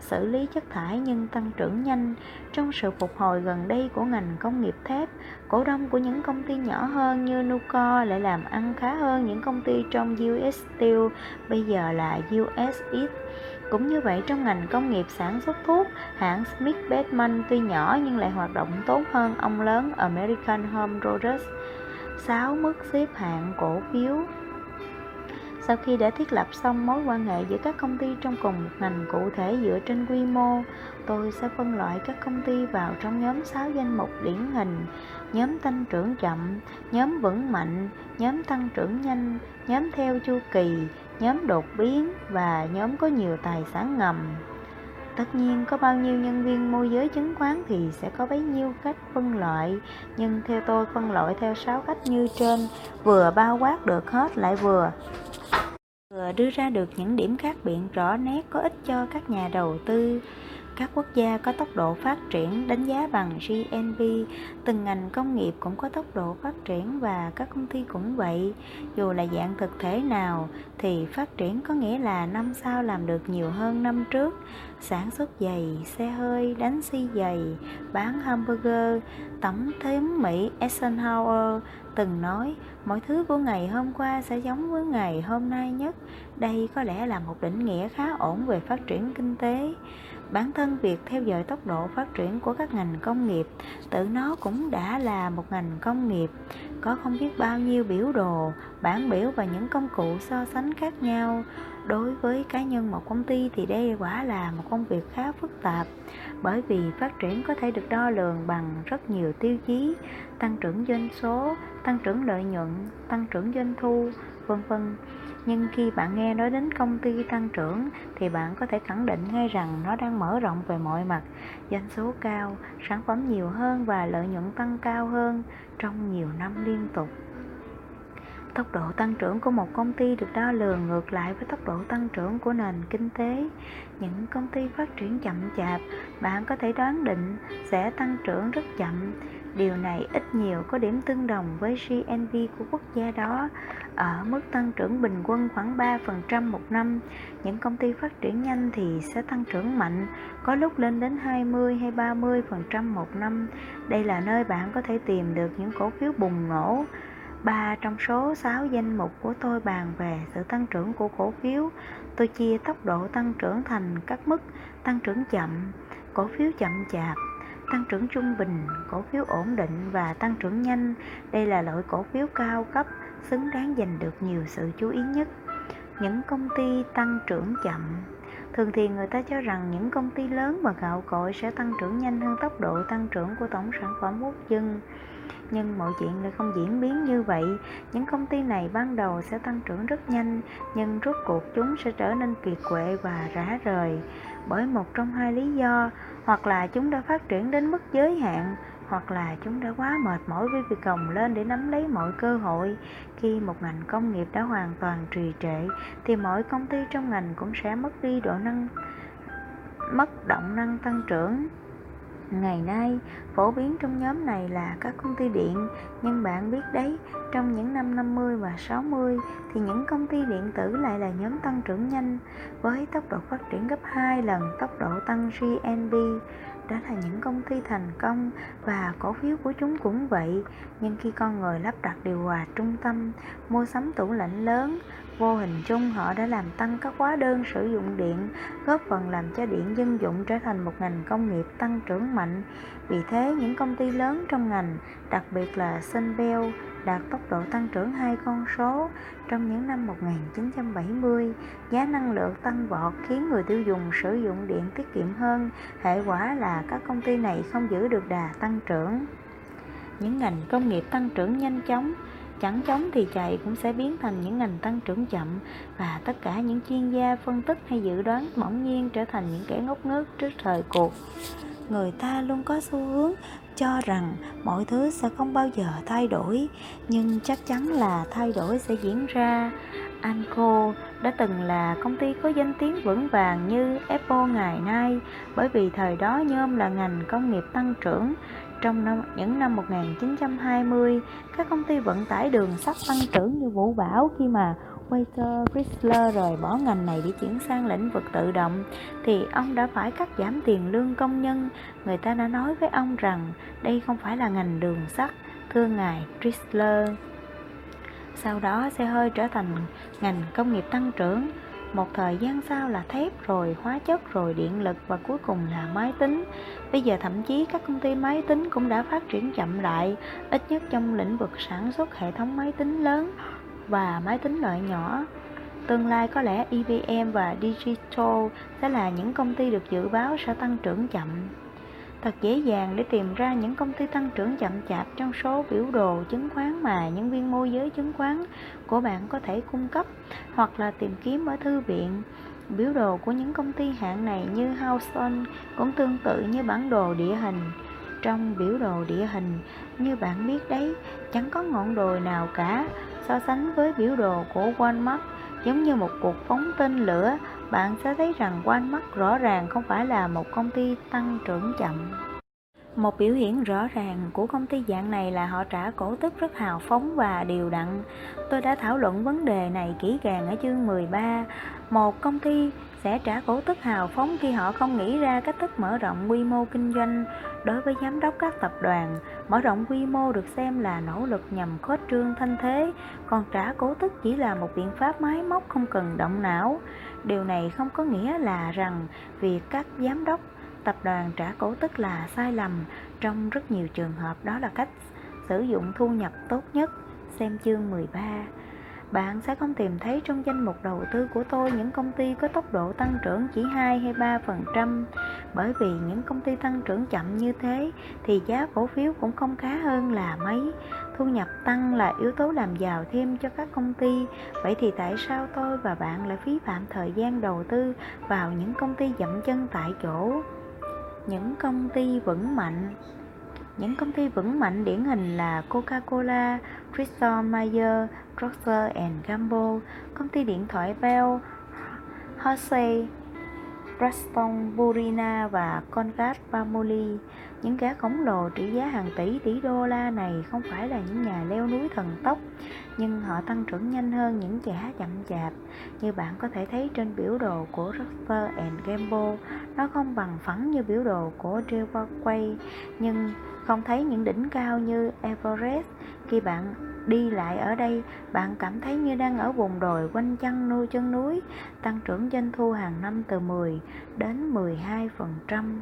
xử lý chất thải nhưng tăng trưởng nhanh. Trong sự phục hồi gần đây của ngành công nghiệp thép cổ đông của những công ty nhỏ hơn như Nucor lại làm ăn khá hơn những công ty trong US Steel bây giờ là US East. Cũng như vậy trong ngành công nghiệp sản xuất thuốc, hãng Smith Bedman tuy nhỏ nhưng lại hoạt động tốt hơn ông lớn American Home Products 6. Mức xếp hạng cổ phiếu sau khi đã thiết lập xong mối quan hệ giữa các công ty trong cùng một ngành cụ thể dựa trên quy mô, tôi sẽ phân loại các công ty vào trong nhóm 6 danh mục điển hình, nhóm tăng trưởng chậm, nhóm vững mạnh, nhóm tăng trưởng nhanh, nhóm theo chu kỳ, nhóm đột biến và nhóm có nhiều tài sản ngầm. Tất nhiên có bao nhiêu nhân viên môi giới chứng khoán thì sẽ có bấy nhiêu cách phân loại Nhưng theo tôi phân loại theo 6 cách như trên Vừa bao quát được hết lại vừa vừa đưa ra được những điểm khác biệt rõ nét có ích cho các nhà đầu tư các quốc gia có tốc độ phát triển đánh giá bằng GNP, từng ngành công nghiệp cũng có tốc độ phát triển và các công ty cũng vậy. Dù là dạng thực thể nào thì phát triển có nghĩa là năm sau làm được nhiều hơn năm trước. Sản xuất giày, xe hơi, đánh xi giày, bán hamburger, tổng thống Mỹ Eisenhower từng nói mọi thứ của ngày hôm qua sẽ giống với ngày hôm nay nhất. Đây có lẽ là một định nghĩa khá ổn về phát triển kinh tế. Bản thân việc theo dõi tốc độ phát triển của các ngành công nghiệp tự nó cũng đã là một ngành công nghiệp có không biết bao nhiêu biểu đồ, bản biểu và những công cụ so sánh khác nhau. Đối với cá nhân một công ty thì đây quả là một công việc khá phức tạp bởi vì phát triển có thể được đo lường bằng rất nhiều tiêu chí, tăng trưởng doanh số, tăng trưởng lợi nhuận, tăng trưởng doanh thu, vân vân. Nhưng khi bạn nghe nói đến công ty tăng trưởng thì bạn có thể khẳng định ngay rằng nó đang mở rộng về mọi mặt. Doanh số cao sản phẩm nhiều hơn và lợi nhuận tăng cao hơn trong nhiều năm liên tục. Tốc độ tăng trưởng của một công ty được đo lường ngược lại với tốc độ tăng trưởng của nền kinh tế. Những công ty phát triển chậm chạp bạn có thể đoán định sẽ tăng trưởng rất chậm. Điều này ít nhiều có điểm tương đồng với GNP của quốc gia đó ở mức tăng trưởng bình quân khoảng 3% một năm. Những công ty phát triển nhanh thì sẽ tăng trưởng mạnh, có lúc lên đến 20 hay 30% một năm. Đây là nơi bạn có thể tìm được những cổ phiếu bùng nổ. Ba trong số 6 danh mục của tôi bàn về sự tăng trưởng của cổ phiếu. Tôi chia tốc độ tăng trưởng thành các mức tăng trưởng chậm, cổ phiếu chậm chạp, tăng trưởng trung bình, cổ phiếu ổn định và tăng trưởng nhanh. Đây là loại cổ phiếu cao cấp xứng đáng giành được nhiều sự chú ý nhất. Những công ty tăng trưởng chậm Thường thì người ta cho rằng những công ty lớn và gạo cội sẽ tăng trưởng nhanh hơn tốc độ tăng trưởng của tổng sản phẩm quốc dân. Nhưng mọi chuyện lại không diễn biến như vậy. Những công ty này ban đầu sẽ tăng trưởng rất nhanh, nhưng rốt cuộc chúng sẽ trở nên kiệt quệ và rã rời bởi một trong hai lý do hoặc là chúng đã phát triển đến mức giới hạn, hoặc là chúng đã quá mệt mỏi với việc gồng lên để nắm lấy mọi cơ hội. Khi một ngành công nghiệp đã hoàn toàn trì trệ, thì mọi công ty trong ngành cũng sẽ mất đi độ năng, mất động năng tăng trưởng. Ngày nay, phổ biến trong nhóm này là các công ty điện, nhưng bạn biết đấy, trong những năm 50 và 60 thì những công ty điện tử lại là nhóm tăng trưởng nhanh với tốc độ phát triển gấp 2 lần tốc độ tăng GNP. Đó là những công ty thành công và cổ phiếu của chúng cũng vậy. Nhưng khi con người lắp đặt điều hòa trung tâm, mua sắm tủ lạnh lớn, vô hình chung họ đã làm tăng các hóa đơn sử dụng điện, góp phần làm cho điện dân dụng trở thành một ngành công nghiệp tăng trưởng mạnh. Vì thế, những công ty lớn trong ngành, đặc biệt là Sunbelt, đạt tốc độ tăng trưởng hai con số. Trong những năm 1970, giá năng lượng tăng vọt khiến người tiêu dùng sử dụng điện tiết kiệm hơn, hệ quả là các công ty này không giữ được đà tăng trưởng. Những ngành công nghiệp tăng trưởng nhanh chóng, chẳng chóng thì chạy cũng sẽ biến thành những ngành tăng trưởng chậm và tất cả những chuyên gia phân tích hay dự đoán bỗng nhiên trở thành những kẻ ngốc nghếch trước thời cuộc. Người ta luôn có xu hướng cho rằng mọi thứ sẽ không bao giờ thay đổi, nhưng chắc chắn là thay đổi sẽ diễn ra. Anco đã từng là công ty có danh tiếng vững vàng như Apple ngày nay, bởi vì thời đó nhôm là ngành công nghiệp tăng trưởng trong năm, những năm 1920, các công ty vận tải đường sắt tăng trưởng như vũ bão khi mà Walter Chrysler rời bỏ ngành này để chuyển sang lĩnh vực tự động thì ông đã phải cắt giảm tiền lương công nhân. Người ta đã nói với ông rằng đây không phải là ngành đường sắt, thưa ngài Chrysler. Sau đó xe hơi trở thành ngành công nghiệp tăng trưởng một thời gian sau là thép rồi, hóa chất rồi, điện lực và cuối cùng là máy tính. Bây giờ thậm chí các công ty máy tính cũng đã phát triển chậm lại, ít nhất trong lĩnh vực sản xuất hệ thống máy tính lớn và máy tính loại nhỏ. Tương lai có lẽ IBM và Digital sẽ là những công ty được dự báo sẽ tăng trưởng chậm thật dễ dàng để tìm ra những công ty tăng trưởng chậm chạp trong số biểu đồ chứng khoán mà nhân viên môi giới chứng khoán của bạn có thể cung cấp hoặc là tìm kiếm ở thư viện. Biểu đồ của những công ty hạng này như Houston cũng tương tự như bản đồ địa hình. Trong biểu đồ địa hình, như bạn biết đấy, chẳng có ngọn đồi nào cả so sánh với biểu đồ của Walmart giống như một cuộc phóng tên lửa bạn sẽ thấy rằng quanh mắt rõ ràng không phải là một công ty tăng trưởng chậm. Một biểu hiện rõ ràng của công ty dạng này là họ trả cổ tức rất hào phóng và đều đặn. Tôi đã thảo luận vấn đề này kỹ càng ở chương 13. Một công ty sẽ trả cổ tức hào phóng khi họ không nghĩ ra cách thức mở rộng quy mô kinh doanh. Đối với giám đốc các tập đoàn, mở rộng quy mô được xem là nỗ lực nhằm khuếch trương thanh thế, còn trả cổ tức chỉ là một biện pháp máy móc không cần động não. Điều này không có nghĩa là rằng việc các giám đốc, tập đoàn trả cổ tức là sai lầm. Trong rất nhiều trường hợp đó là cách sử dụng thu nhập tốt nhất. Xem chương 13 bạn sẽ không tìm thấy trong danh mục đầu tư của tôi những công ty có tốc độ tăng trưởng chỉ 2 hay 3%. Bởi vì những công ty tăng trưởng chậm như thế thì giá cổ phiếu cũng không khá hơn là mấy. Thu nhập tăng là yếu tố làm giàu thêm cho các công ty. Vậy thì tại sao tôi và bạn lại phí phạm thời gian đầu tư vào những công ty dậm chân tại chỗ? Những công ty vững mạnh những công ty vững mạnh điển hình là Coca-Cola, Bristol Myers, Procter Gamble, công ty điện thoại Bell, Hershey, Preston Burina và Conrad Pamoli. Những gã khổng lồ trị giá hàng tỷ tỷ đô la này không phải là những nhà leo núi thần tốc, nhưng họ tăng trưởng nhanh hơn những gã chậm chạp. Như bạn có thể thấy trên biểu đồ của Procter Gamble, nó không bằng phẳng như biểu đồ của Trevor nhưng không thấy những đỉnh cao như Everest. Khi bạn đi lại ở đây, bạn cảm thấy như đang ở vùng đồi quanh chân nuôi chân núi, tăng trưởng doanh thu hàng năm từ 10 đến 12 phần trăm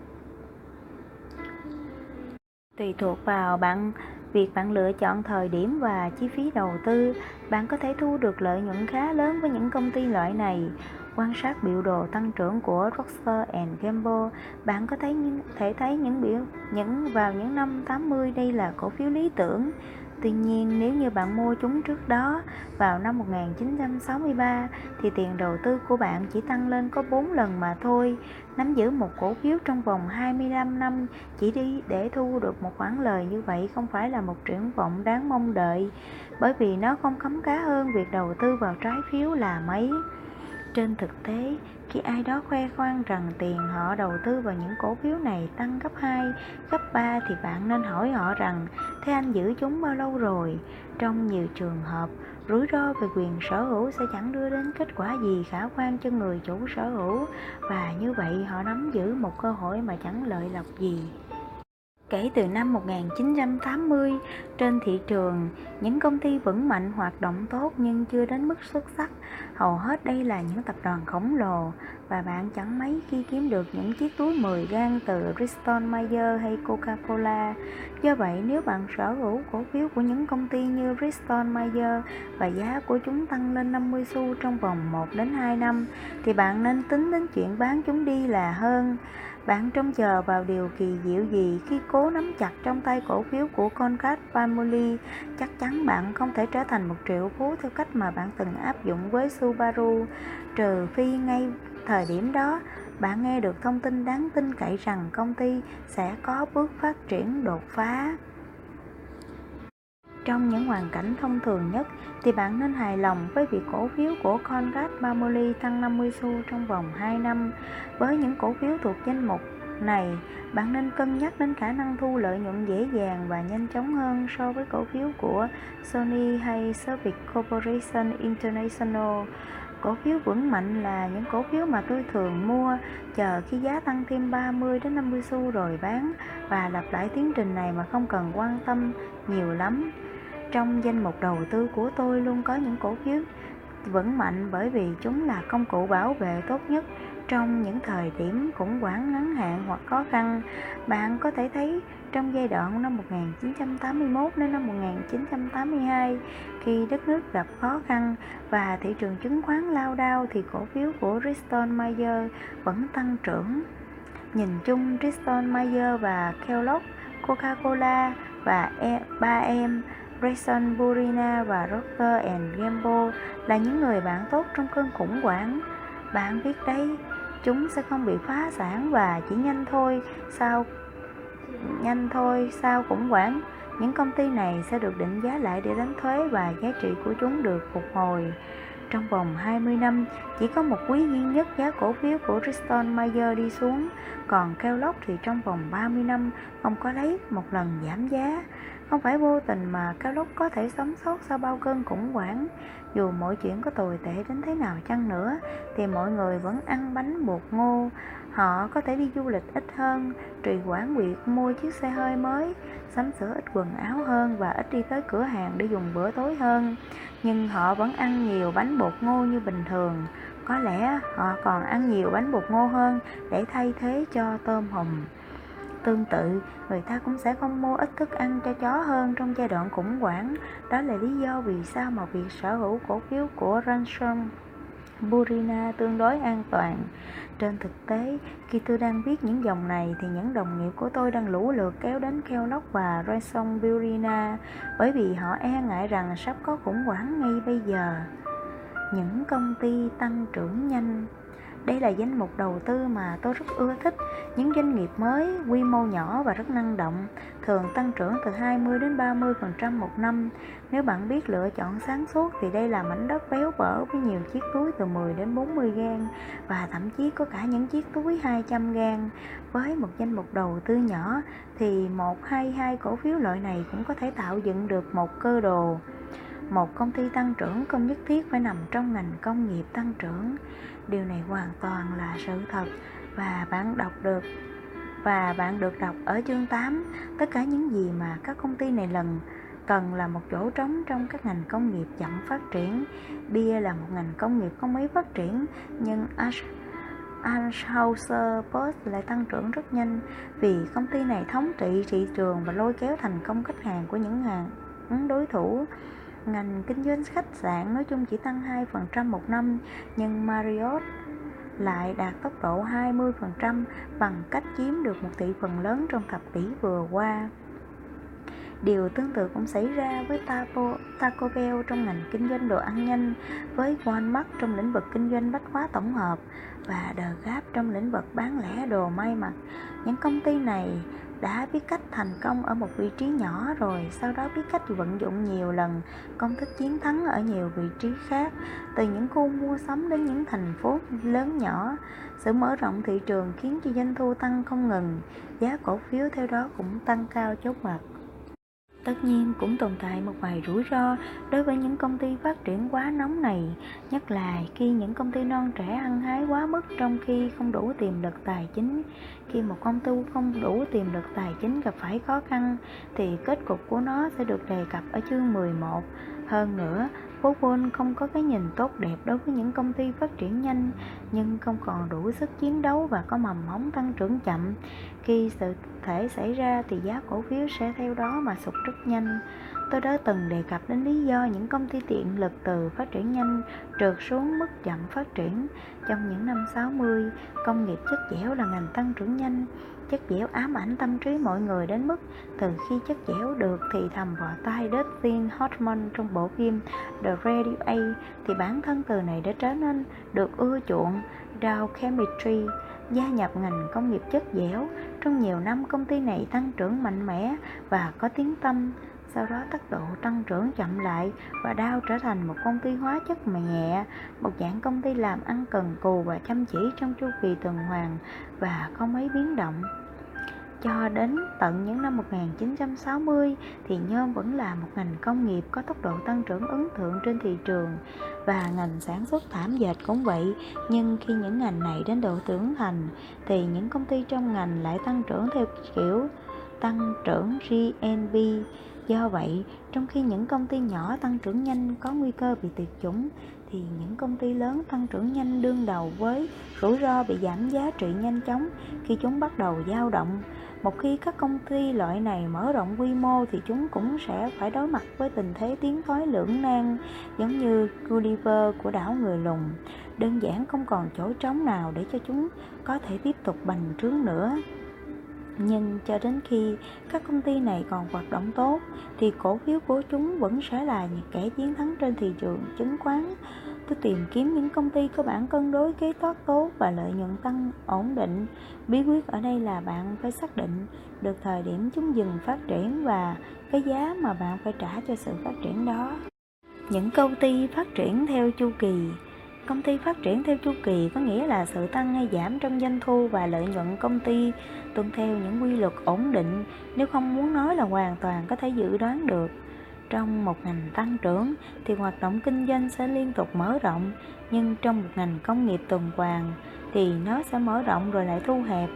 Tùy thuộc vào bạn việc bạn lựa chọn thời điểm và chi phí đầu tư, bạn có thể thu được lợi nhuận khá lớn với những công ty loại này. Quan sát biểu đồ tăng trưởng của Rockstar Gamble, bạn có thấy thể thấy những biểu những vào những năm 80 đây là cổ phiếu lý tưởng. Tuy nhiên, nếu như bạn mua chúng trước đó vào năm 1963 thì tiền đầu tư của bạn chỉ tăng lên có 4 lần mà thôi. Nắm giữ một cổ phiếu trong vòng 25 năm chỉ đi để thu được một khoản lời như vậy không phải là một triển vọng đáng mong đợi, bởi vì nó không khấm cá hơn việc đầu tư vào trái phiếu là mấy. Trên thực tế, khi ai đó khoe khoang rằng tiền họ đầu tư vào những cổ phiếu này tăng gấp 2, gấp 3 thì bạn nên hỏi họ rằng thế anh giữ chúng bao lâu rồi? Trong nhiều trường hợp, rủi ro về quyền sở hữu sẽ chẳng đưa đến kết quả gì khả quan cho người chủ sở hữu và như vậy họ nắm giữ một cơ hội mà chẳng lợi lộc gì. Kể từ năm 1980, trên thị trường, những công ty vững mạnh hoạt động tốt nhưng chưa đến mức xuất sắc. Hầu hết đây là những tập đoàn khổng lồ và bạn chẳng mấy khi kiếm được những chiếc túi 10 gan từ Bristol Myers hay Coca-Cola. Do vậy, nếu bạn sở hữu cổ phiếu của những công ty như Bristol Myers và giá của chúng tăng lên 50 xu trong vòng 1 đến 2 năm, thì bạn nên tính đến chuyện bán chúng đi là hơn. Bạn trông chờ vào điều kỳ diệu gì khi cố nắm chặt trong tay cổ phiếu của Conrad Family? Chắc chắn bạn không thể trở thành một triệu phú theo cách mà bạn từng áp dụng với Subaru, trừ phi ngay thời điểm đó bạn nghe được thông tin đáng tin cậy rằng công ty sẽ có bước phát triển đột phá. Trong những hoàn cảnh thông thường nhất thì bạn nên hài lòng với việc cổ phiếu của Conrad Mamoli tăng 50 xu trong vòng 2 năm. Với những cổ phiếu thuộc danh mục này, bạn nên cân nhắc đến khả năng thu lợi nhuận dễ dàng và nhanh chóng hơn so với cổ phiếu của Sony hay Service Corporation International. Cổ phiếu vững mạnh là những cổ phiếu mà tôi thường mua chờ khi giá tăng thêm 30 đến 50 xu rồi bán và lặp lại tiến trình này mà không cần quan tâm nhiều lắm. Trong danh mục đầu tư của tôi luôn có những cổ phiếu vững mạnh bởi vì chúng là công cụ bảo vệ tốt nhất trong những thời điểm khủng hoảng ngắn hạn hoặc khó khăn. Bạn có thể thấy trong giai đoạn năm 1981 đến năm 1982 khi đất nước gặp khó khăn và thị trường chứng khoán lao đao thì cổ phiếu của Bristol Myers vẫn tăng trưởng. Nhìn chung Bristol Myers và Kellogg, Coca-Cola và e- 3M Grayson Burina và Procter Gamble là những người bạn tốt trong cơn khủng hoảng. Bạn biết đấy, chúng sẽ không bị phá sản và chỉ nhanh thôi sau nhanh thôi sau khủng hoảng những công ty này sẽ được định giá lại để đánh thuế và giá trị của chúng được phục hồi trong vòng 20 năm, chỉ có một quý duy nhất giá cổ phiếu của Bristol Myers đi xuống, còn Kellogg thì trong vòng 30 năm không có lấy một lần giảm giá. Không phải vô tình mà Kellogg có thể sống sót sau bao cơn khủng hoảng. Dù mọi chuyện có tồi tệ đến thế nào chăng nữa, thì mọi người vẫn ăn bánh bột ngô. Họ có thể đi du lịch ít hơn, trì hoãn việc mua chiếc xe hơi mới, sắm sửa ít quần áo hơn và ít đi tới cửa hàng để dùng bữa tối hơn nhưng họ vẫn ăn nhiều bánh bột ngô như bình thường có lẽ họ còn ăn nhiều bánh bột ngô hơn để thay thế cho tôm hùm tương tự người ta cũng sẽ không mua ít thức ăn cho chó hơn trong giai đoạn khủng hoảng đó là lý do vì sao mà việc sở hữu cổ phiếu của Ransom Burina tương đối an toàn. Trên thực tế, khi tôi đang viết những dòng này thì những đồng nghiệp của tôi đang lũ lượt kéo đến Kellogg và Ransom Burina bởi vì họ e ngại rằng sắp có khủng hoảng ngay bây giờ. Những công ty tăng trưởng nhanh đây là danh mục đầu tư mà tôi rất ưa thích. Những doanh nghiệp mới, quy mô nhỏ và rất năng động, thường tăng trưởng từ 20 đến 30 phần trăm một năm. Nếu bạn biết lựa chọn sáng suốt thì đây là mảnh đất béo bở với nhiều chiếc túi từ 10 đến 40 gan và thậm chí có cả những chiếc túi 200 gan. Với một danh mục đầu tư nhỏ thì một hay hai cổ phiếu loại này cũng có thể tạo dựng được một cơ đồ. Một công ty tăng trưởng không nhất thiết phải nằm trong ngành công nghiệp tăng trưởng. Điều này hoàn toàn là sự thật và bạn đọc được, và bạn được đọc ở chương 8 tất cả những gì mà các công ty này lần cần là một chỗ trống trong các ngành công nghiệp chậm phát triển. Bia là một ngành công nghiệp không mấy phát triển, nhưng Anheuser-Busch lại tăng trưởng rất nhanh vì công ty này thống trị thị trường và lôi kéo thành công khách hàng của những hàng đối thủ. Ngành kinh doanh khách sạn nói chung chỉ tăng 2% một năm, nhưng Marriott lại đạt tốc độ 20% bằng cách chiếm được một thị phần lớn trong thập kỷ vừa qua. Điều tương tự cũng xảy ra với Taco, Taco Bell trong ngành kinh doanh đồ ăn nhanh, với Walmart trong lĩnh vực kinh doanh bách hóa tổng hợp và The Gap trong lĩnh vực bán lẻ đồ may mặc. Những công ty này đã biết cách thành công ở một vị trí nhỏ rồi, sau đó biết cách vận dụng nhiều lần công thức chiến thắng ở nhiều vị trí khác, từ những khu mua sắm đến những thành phố lớn nhỏ. Sự mở rộng thị trường khiến cho doanh thu tăng không ngừng, giá cổ phiếu theo đó cũng tăng cao chốt mặt. Tất nhiên cũng tồn tại một vài rủi ro đối với những công ty phát triển quá nóng này, nhất là khi những công ty non trẻ ăn hái quá mức trong khi không đủ tiềm lực tài chính. Khi một công ty không đủ tiềm lực tài chính gặp phải khó khăn thì kết cục của nó sẽ được đề cập ở chương 11. Hơn nữa, Google không có cái nhìn tốt đẹp đối với những công ty phát triển nhanh nhưng không còn đủ sức chiến đấu và có mầm móng tăng trưởng chậm. Khi sự thể xảy ra thì giá cổ phiếu sẽ theo đó mà sụt rất nhanh. Tôi đã từng đề cập đến lý do những công ty tiện lực từ phát triển nhanh trượt xuống mức chậm phát triển. Trong những năm 60, công nghiệp chất dẻo là ngành tăng trưởng nhanh. Chất dẻo ám ảnh tâm trí mọi người đến mức từ khi chất dẻo được thì thầm vào tai Dustin Hoffman trong bộ phim The Radio A thì bản thân từ này đã trở nên được ưa chuộng Dow Chemistry gia nhập ngành công nghiệp chất dẻo. Trong nhiều năm công ty này tăng trưởng mạnh mẽ và có tiếng tâm. Sau đó tốc độ tăng trưởng chậm lại và Dow trở thành một công ty hóa chất nhẹ, một dạng công ty làm ăn cần cù và chăm chỉ trong chu kỳ tuần hoàn và không mấy biến động. Cho đến tận những năm 1960 thì nhôm vẫn là một ngành công nghiệp có tốc độ tăng trưởng ấn tượng trên thị trường và ngành sản xuất thảm dệt cũng vậy. Nhưng khi những ngành này đến độ trưởng thành thì những công ty trong ngành lại tăng trưởng theo kiểu tăng trưởng GNP. Do vậy, trong khi những công ty nhỏ tăng trưởng nhanh có nguy cơ bị tuyệt chủng thì những công ty lớn tăng trưởng nhanh đương đầu với rủi ro bị giảm giá trị nhanh chóng khi chúng bắt đầu dao động một khi các công ty loại này mở rộng quy mô thì chúng cũng sẽ phải đối mặt với tình thế tiến thoái lưỡng nan, giống như Gulliver của đảo người lùn. Đơn giản không còn chỗ trống nào để cho chúng có thể tiếp tục bành trướng nữa. Nhưng cho đến khi các công ty này còn hoạt động tốt, thì cổ phiếu của chúng vẫn sẽ là những kẻ chiến thắng trên thị trường chứng khoán Tôi tìm kiếm những công ty có bản cân đối kế toán tốt và lợi nhuận tăng ổn định. Bí quyết ở đây là bạn phải xác định được thời điểm chúng dừng phát triển và cái giá mà bạn phải trả cho sự phát triển đó. Những công ty phát triển theo chu kỳ Công ty phát triển theo chu kỳ có nghĩa là sự tăng hay giảm trong doanh thu và lợi nhuận công ty tuân theo những quy luật ổn định, nếu không muốn nói là hoàn toàn có thể dự đoán được. Trong một ngành tăng trưởng thì hoạt động kinh doanh sẽ liên tục mở rộng, nhưng trong một ngành công nghiệp tuần hoàn thì nó sẽ mở rộng rồi lại thu hẹp,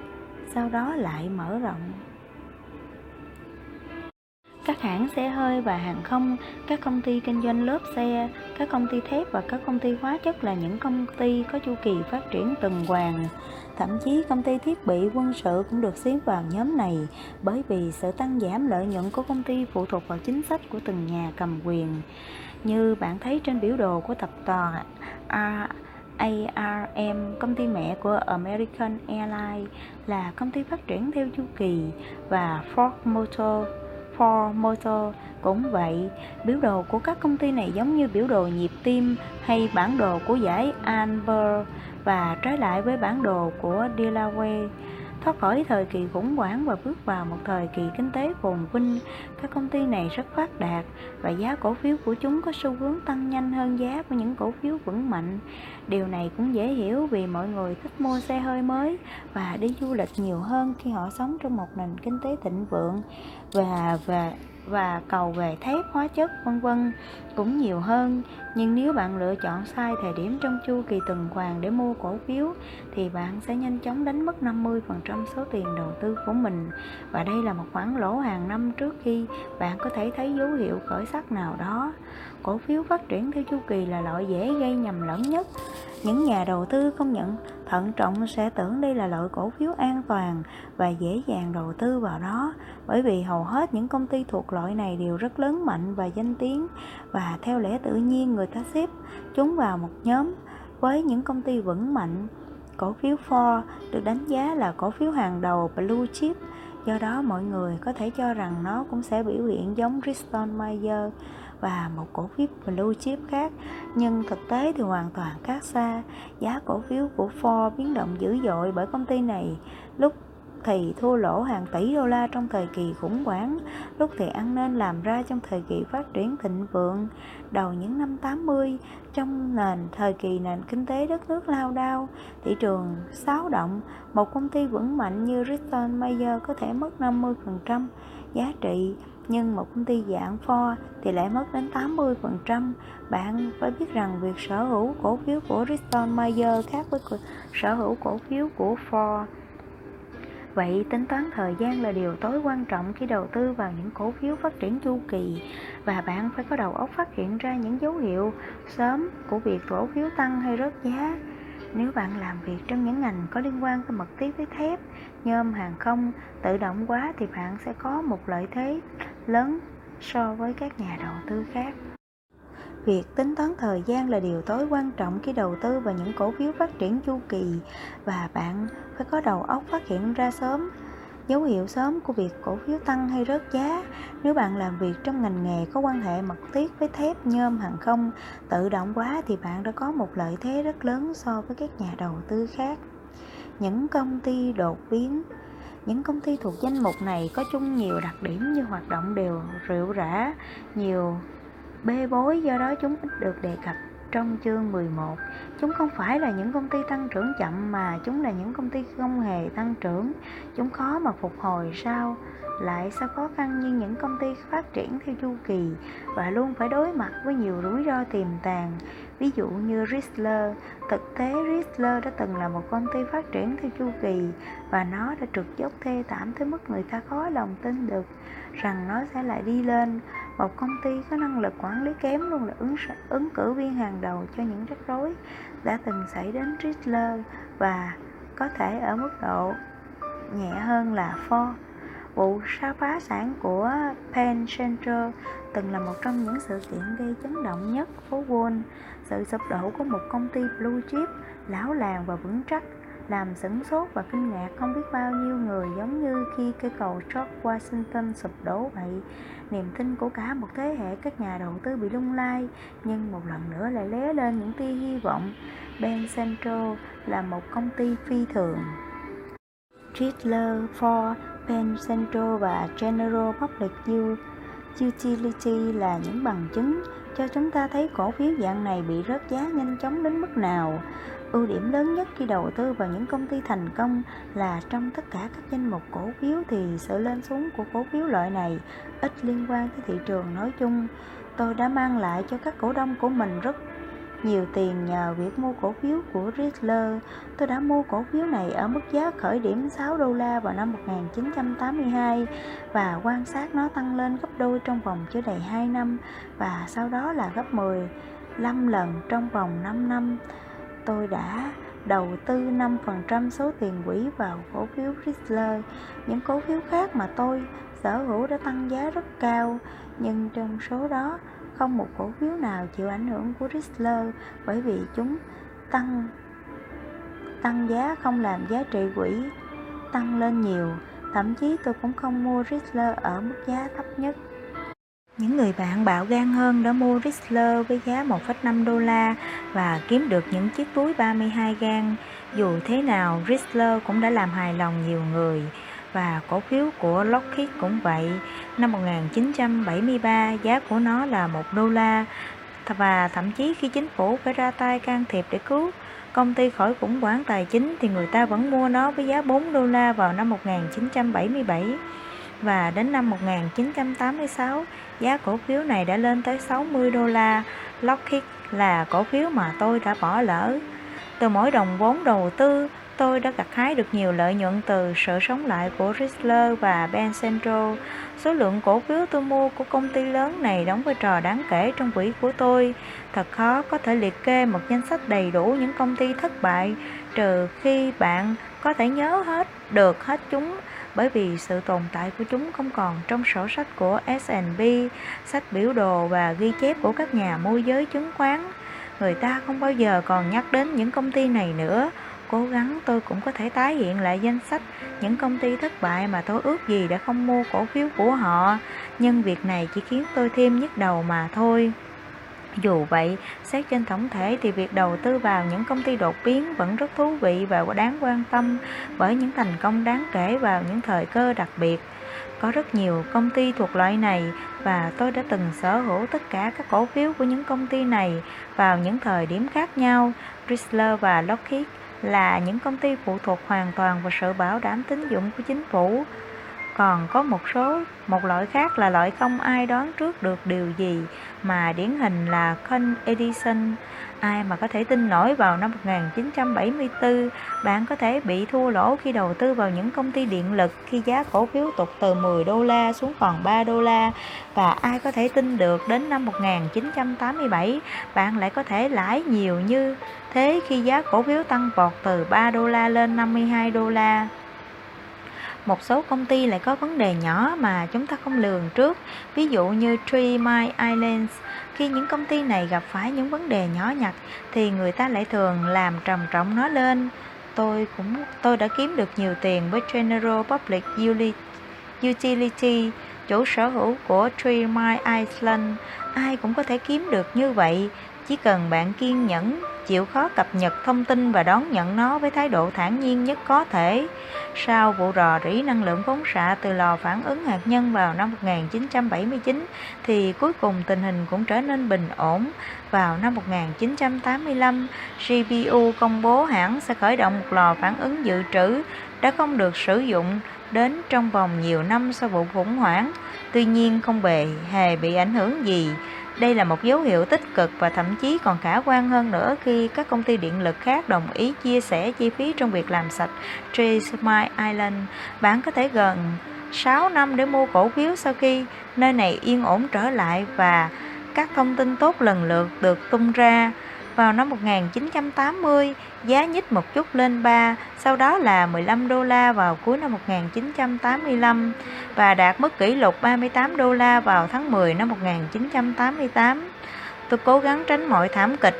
sau đó lại mở rộng. Các hãng xe hơi và hàng không, các công ty kinh doanh lớp xe, các công ty thép và các công ty hóa chất là những công ty có chu kỳ phát triển tuần hoàn. Thậm chí công ty thiết bị quân sự cũng được xếp vào nhóm này bởi vì sự tăng giảm lợi nhuận của công ty phụ thuộc vào chính sách của từng nhà cầm quyền. Như bạn thấy trên biểu đồ của tập đoàn ARM, công ty mẹ của American Airlines là công ty phát triển theo chu kỳ và Ford Motor Ford Motor cũng vậy. Biểu đồ của các công ty này giống như biểu đồ nhịp tim hay bản đồ của giải Albert và trái lại với bản đồ của Delaware thoát khỏi thời kỳ khủng hoảng và bước vào một thời kỳ kinh tế phồn vinh. Các công ty này rất phát đạt và giá cổ phiếu của chúng có xu hướng tăng nhanh hơn giá của những cổ phiếu vững mạnh. Điều này cũng dễ hiểu vì mọi người thích mua xe hơi mới và đi du lịch nhiều hơn khi họ sống trong một nền kinh tế thịnh vượng và và và cầu về thép, hóa chất vân vân cũng nhiều hơn. Nhưng nếu bạn lựa chọn sai thời điểm trong chu kỳ tuần hoàn để mua cổ phiếu thì bạn sẽ nhanh chóng đánh mất 50% số tiền đầu tư của mình. Và đây là một khoản lỗ hàng năm trước khi bạn có thể thấy dấu hiệu khởi sắc nào đó. Cổ phiếu phát triển theo chu kỳ là loại dễ gây nhầm lẫn nhất. Những nhà đầu tư không nhận thận trọng sẽ tưởng đây là loại cổ phiếu an toàn và dễ dàng đầu tư vào đó. Bởi vì hầu hết những công ty thuộc loại này đều rất lớn mạnh và danh tiếng. Và theo lẽ tự nhiên người ta xếp chúng vào một nhóm với những công ty vững mạnh. Cổ phiếu Ford được đánh giá là cổ phiếu hàng đầu blue chip. Do đó mọi người có thể cho rằng nó cũng sẽ biểu hiện giống Bristol Myers và một cổ phiếu blue chip khác. Nhưng thực tế thì hoàn toàn khác xa. Giá cổ phiếu của Ford biến động dữ dội bởi công ty này. Lúc thì thua lỗ hàng tỷ đô la trong thời kỳ khủng hoảng, lúc thì ăn nên làm ra trong thời kỳ phát triển thịnh vượng. Đầu những năm 80, trong nền thời kỳ nền kinh tế đất nước lao đao, thị trường xáo động, một công ty vững mạnh như Richard Mayer có thể mất 50% giá trị nhưng một công ty dạng pho thì lại mất đến 80%. Bạn phải biết rằng việc sở hữu cổ phiếu của Bristol Myers khác với sở hữu cổ phiếu của Ford. Vậy tính toán thời gian là điều tối quan trọng khi đầu tư vào những cổ phiếu phát triển chu kỳ và bạn phải có đầu óc phát hiện ra những dấu hiệu sớm của việc cổ phiếu tăng hay rớt giá. Nếu bạn làm việc trong những ngành có liên quan tới mật tiết với thép, nhôm, hàng không, tự động quá thì bạn sẽ có một lợi thế lớn so với các nhà đầu tư khác. Việc tính toán thời gian là điều tối quan trọng khi đầu tư vào những cổ phiếu phát triển chu kỳ và bạn phải có đầu óc phát hiện ra sớm, dấu hiệu sớm của việc cổ phiếu tăng hay rớt giá nếu bạn làm việc trong ngành nghề có quan hệ mật thiết với thép, nhôm, hàng không tự động quá thì bạn đã có một lợi thế rất lớn so với các nhà đầu tư khác những công ty đột biến những công ty thuộc danh mục này có chung nhiều đặc điểm như hoạt động đều rượu rã, nhiều bê bối, do đó chúng ít được đề cập trong chương 11. Chúng không phải là những công ty tăng trưởng chậm mà chúng là những công ty không hề tăng trưởng. Chúng khó mà phục hồi sau lại sẽ khó khăn như những công ty phát triển theo chu kỳ và luôn phải đối mặt với nhiều rủi ro tiềm tàng. Ví dụ như Rizzler, thực tế Rizzler đã từng là một công ty phát triển theo chu kỳ và nó đã trượt dốc thê thảm tới mức người ta khó lòng tin được rằng nó sẽ lại đi lên. Một công ty có năng lực quản lý kém luôn là ứng ứng cử viên hàng đầu cho những rắc rối đã từng xảy đến Rizzler và có thể ở mức độ nhẹ hơn là Ford. Vụ sa phá sản của Penn Central từng là một trong những sự kiện gây chấn động nhất phố Wall. Sự sụp đổ của một công ty blue chip lão làng và vững chắc làm sửng sốt và kinh ngạc không biết bao nhiêu người giống như khi cây cầu George Washington sụp đổ vậy. Niềm tin của cả một thế hệ các nhà đầu tư bị lung lay, nhưng một lần nữa lại lé lên những tia hy vọng. Ben Central là một công ty phi thường. Chrysler, Ford, Penn Central và General Public Utility là những bằng chứng cho chúng ta thấy cổ phiếu dạng này bị rớt giá nhanh chóng đến mức nào. Ưu điểm lớn nhất khi đầu tư vào những công ty thành công là trong tất cả các danh mục cổ phiếu thì sự lên xuống của cổ phiếu loại này ít liên quan tới thị trường nói chung. Tôi đã mang lại cho các cổ đông của mình rất nhiều tiền nhờ việc mua cổ phiếu của Riddler. Tôi đã mua cổ phiếu này ở mức giá khởi điểm 6 đô la vào năm 1982 và quan sát nó tăng lên gấp đôi trong vòng chưa đầy 2 năm và sau đó là gấp 15 lần trong vòng 5 năm. Tôi đã đầu tư 5% số tiền quỹ vào cổ phiếu Riddler. Những cổ phiếu khác mà tôi sở hữu đã tăng giá rất cao, nhưng trong số đó không một cổ phiếu nào chịu ảnh hưởng của Ritzler bởi vì chúng tăng tăng giá không làm giá trị quỹ tăng lên nhiều. Thậm chí tôi cũng không mua Ritzler ở mức giá thấp nhất. Những người bạn bạo gan hơn đã mua Ritzler với giá 1,5 đô la và kiếm được những chiếc túi 32 gan. Dù thế nào, Ritzler cũng đã làm hài lòng nhiều người và cổ phiếu của Lockheed cũng vậy. Năm 1973, giá của nó là 1 đô la và thậm chí khi chính phủ phải ra tay can thiệp để cứu công ty khỏi khủng hoảng tài chính thì người ta vẫn mua nó với giá 4 đô la vào năm 1977 và đến năm 1986 giá cổ phiếu này đã lên tới 60 đô la. Lockheed là cổ phiếu mà tôi đã bỏ lỡ. Từ mỗi đồng vốn đầu tư, tôi đã gặt hái được nhiều lợi nhuận từ sự sống lại của Chrysler và Ben Central. Số lượng cổ phiếu tôi mua của công ty lớn này đóng vai trò đáng kể trong quỹ của tôi. Thật khó có thể liệt kê một danh sách đầy đủ những công ty thất bại trừ khi bạn có thể nhớ hết được hết chúng bởi vì sự tồn tại của chúng không còn trong sổ sách của S&P, sách biểu đồ và ghi chép của các nhà môi giới chứng khoán. Người ta không bao giờ còn nhắc đến những công ty này nữa. Cố gắng tôi cũng có thể tái hiện lại danh sách những công ty thất bại mà tôi ước gì đã không mua cổ phiếu của họ. Nhưng việc này chỉ khiến tôi thêm nhức đầu mà thôi. Dù vậy, xét trên tổng thể thì việc đầu tư vào những công ty đột biến vẫn rất thú vị và đáng quan tâm bởi những thành công đáng kể vào những thời cơ đặc biệt. Có rất nhiều công ty thuộc loại này và tôi đã từng sở hữu tất cả các cổ phiếu của những công ty này vào những thời điểm khác nhau. Chrysler và Lockheed là những công ty phụ thuộc hoàn toàn vào sự bảo đảm tín dụng của chính phủ. Còn có một số một loại khác là loại không ai đoán trước được điều gì mà điển hình là Con Edison. Ai mà có thể tin nổi vào năm 1974, bạn có thể bị thua lỗ khi đầu tư vào những công ty điện lực khi giá cổ phiếu tụt từ 10 đô la xuống còn 3 đô la. Và ai có thể tin được đến năm 1987, bạn lại có thể lãi nhiều như thế khi giá cổ phiếu tăng vọt từ 3 đô la lên 52 đô la. Một số công ty lại có vấn đề nhỏ mà chúng ta không lường trước, ví dụ như Tree My Islands. Khi những công ty này gặp phải những vấn đề nhỏ nhặt thì người ta lại thường làm trầm trọng nó lên. Tôi cũng, tôi đã kiếm được nhiều tiền với General Public Utility, chủ sở hữu của Tree My Island. Ai cũng có thể kiếm được như vậy chỉ cần bạn kiên nhẫn chịu khó cập nhật thông tin và đón nhận nó với thái độ thản nhiên nhất có thể. Sau vụ rò rỉ năng lượng phóng xạ từ lò phản ứng hạt nhân vào năm 1979 thì cuối cùng tình hình cũng trở nên bình ổn. Vào năm 1985, GPU công bố hãng sẽ khởi động một lò phản ứng dự trữ đã không được sử dụng đến trong vòng nhiều năm sau vụ khủng hoảng. Tuy nhiên không bề hề bị ảnh hưởng gì đây là một dấu hiệu tích cực và thậm chí còn khả quan hơn nữa khi các công ty điện lực khác đồng ý chia sẻ chi phí trong việc làm sạch Trismile Island. Bạn có thể gần 6 năm để mua cổ phiếu sau khi nơi này yên ổn trở lại và các thông tin tốt lần lượt được tung ra. Vào năm 1980, giá nhích một chút lên 3, sau đó là 15 đô la vào cuối năm 1985 và đạt mức kỷ lục 38 đô la vào tháng 10 năm 1988. Tôi cố gắng tránh mọi thảm kịch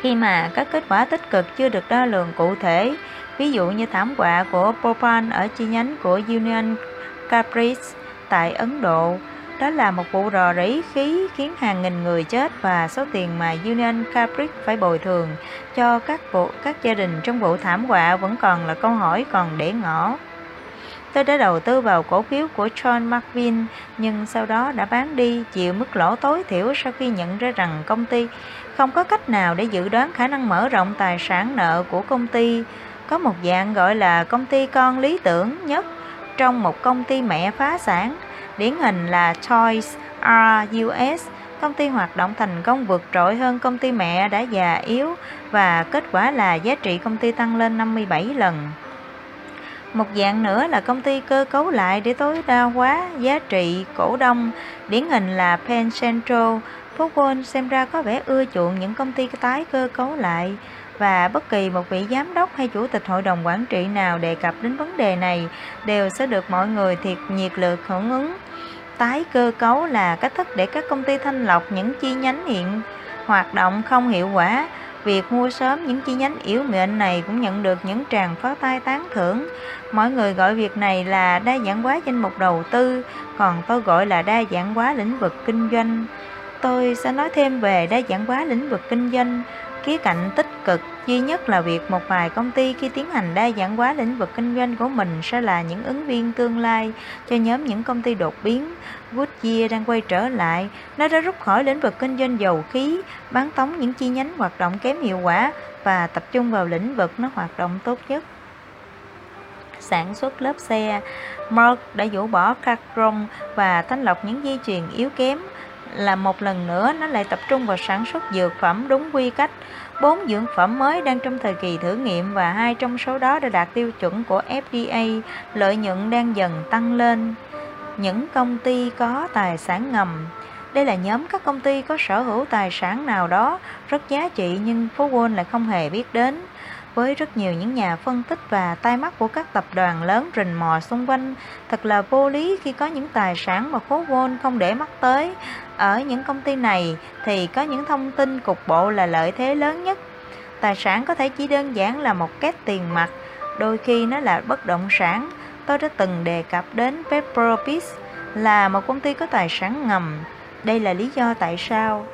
khi mà các kết quả tích cực chưa được đo lường cụ thể, ví dụ như thảm họa của Bhopal ở chi nhánh của Union Caprice tại Ấn Độ đó là một vụ rò rỉ khí khiến hàng nghìn người chết và số tiền mà Union Carbide phải bồi thường cho các vụ, các gia đình trong vụ thảm họa vẫn còn là câu hỏi còn để ngỏ. Tôi đã đầu tư vào cổ phiếu của John McVin, nhưng sau đó đã bán đi, chịu mức lỗ tối thiểu sau khi nhận ra rằng công ty không có cách nào để dự đoán khả năng mở rộng tài sản nợ của công ty. Có một dạng gọi là công ty con lý tưởng nhất trong một công ty mẹ phá sản Điển hình là Toys R Us, công ty hoạt động thành công vượt trội hơn công ty mẹ đã già yếu và kết quả là giá trị công ty tăng lên 57 lần. Một dạng nữa là công ty cơ cấu lại để tối đa hóa giá trị cổ đông, điển hình là Penn Central. Phú Quân xem ra có vẻ ưa chuộng những công ty tái cơ cấu lại và bất kỳ một vị giám đốc hay chủ tịch hội đồng quản trị nào đề cập đến vấn đề này đều sẽ được mọi người thiệt nhiệt lực hưởng ứng tái cơ cấu là cách thức để các công ty thanh lọc những chi nhánh hiện hoạt động không hiệu quả. Việc mua sớm những chi nhánh yếu mệnh này cũng nhận được những tràng pháo tay tán thưởng. Mọi người gọi việc này là đa dạng hóa danh mục đầu tư, còn tôi gọi là đa dạng hóa lĩnh vực kinh doanh. Tôi sẽ nói thêm về đa dạng hóa lĩnh vực kinh doanh, khía cạnh tích cực duy nhất là việc một vài công ty khi tiến hành đa dạng hóa lĩnh vực kinh doanh của mình sẽ là những ứng viên tương lai cho nhóm những công ty đột biến. Goodyear đang quay trở lại, nó đã rút khỏi lĩnh vực kinh doanh dầu khí, bán tống những chi nhánh hoạt động kém hiệu quả và tập trung vào lĩnh vực nó hoạt động tốt nhất sản xuất lớp xe. Merck đã dũ bỏ carbon và thanh lọc những dây chuyền yếu kém là một lần nữa nó lại tập trung vào sản xuất dược phẩm đúng quy cách. Bốn dưỡng phẩm mới đang trong thời kỳ thử nghiệm và hai trong số đó đã đạt tiêu chuẩn của FDA, lợi nhuận đang dần tăng lên. Những công ty có tài sản ngầm đây là nhóm các công ty có sở hữu tài sản nào đó rất giá trị nhưng phố Wall lại không hề biết đến với rất nhiều những nhà phân tích và tai mắt của các tập đoàn lớn rình mò xung quanh. Thật là vô lý khi có những tài sản mà phố Wall không để mắt tới. Ở những công ty này thì có những thông tin cục bộ là lợi thế lớn nhất. Tài sản có thể chỉ đơn giản là một két tiền mặt, đôi khi nó là bất động sản. Tôi đã từng đề cập đến Pepperbis là một công ty có tài sản ngầm. Đây là lý do tại sao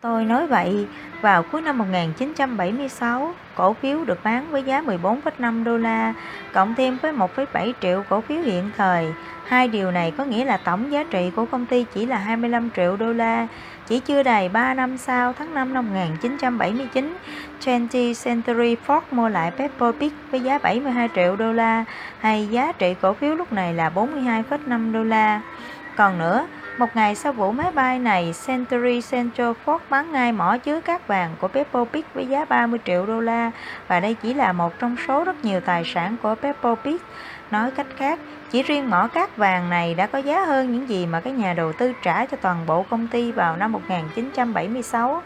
Tôi nói vậy, vào cuối năm 1976, cổ phiếu được bán với giá 14,5 đô la, cộng thêm với 1,7 triệu cổ phiếu hiện thời. Hai điều này có nghĩa là tổng giá trị của công ty chỉ là 25 triệu đô la. Chỉ chưa đầy 3 năm sau, tháng 5 năm 1979, 20th Century Fox mua lại Pepper Pig với giá 72 triệu đô la, hay giá trị cổ phiếu lúc này là 42,5 đô la. Còn nữa, một ngày sau vụ máy bay này, Century Central Ford bán ngay mỏ chứa cát vàng của Pepper Pig với giá 30 triệu đô la và đây chỉ là một trong số rất nhiều tài sản của Pepper Pig. Nói cách khác, chỉ riêng mỏ cát vàng này đã có giá hơn những gì mà các nhà đầu tư trả cho toàn bộ công ty vào năm 1976.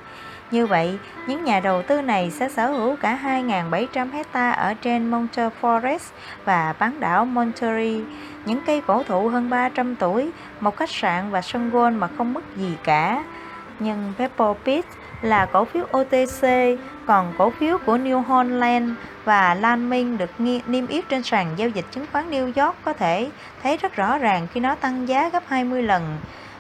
Như vậy, những nhà đầu tư này sẽ sở hữu cả 2.700 hecta ở trên Monte Forest và bán đảo Monterey, những cây cổ thụ hơn 300 tuổi, một khách sạn và sân golf mà không mất gì cả. Nhưng Pepper Pit là cổ phiếu OTC, còn cổ phiếu của New Holland và Lan Minh được niêm yết trên sàn giao dịch chứng khoán New York có thể thấy rất rõ ràng khi nó tăng giá gấp 20 lần.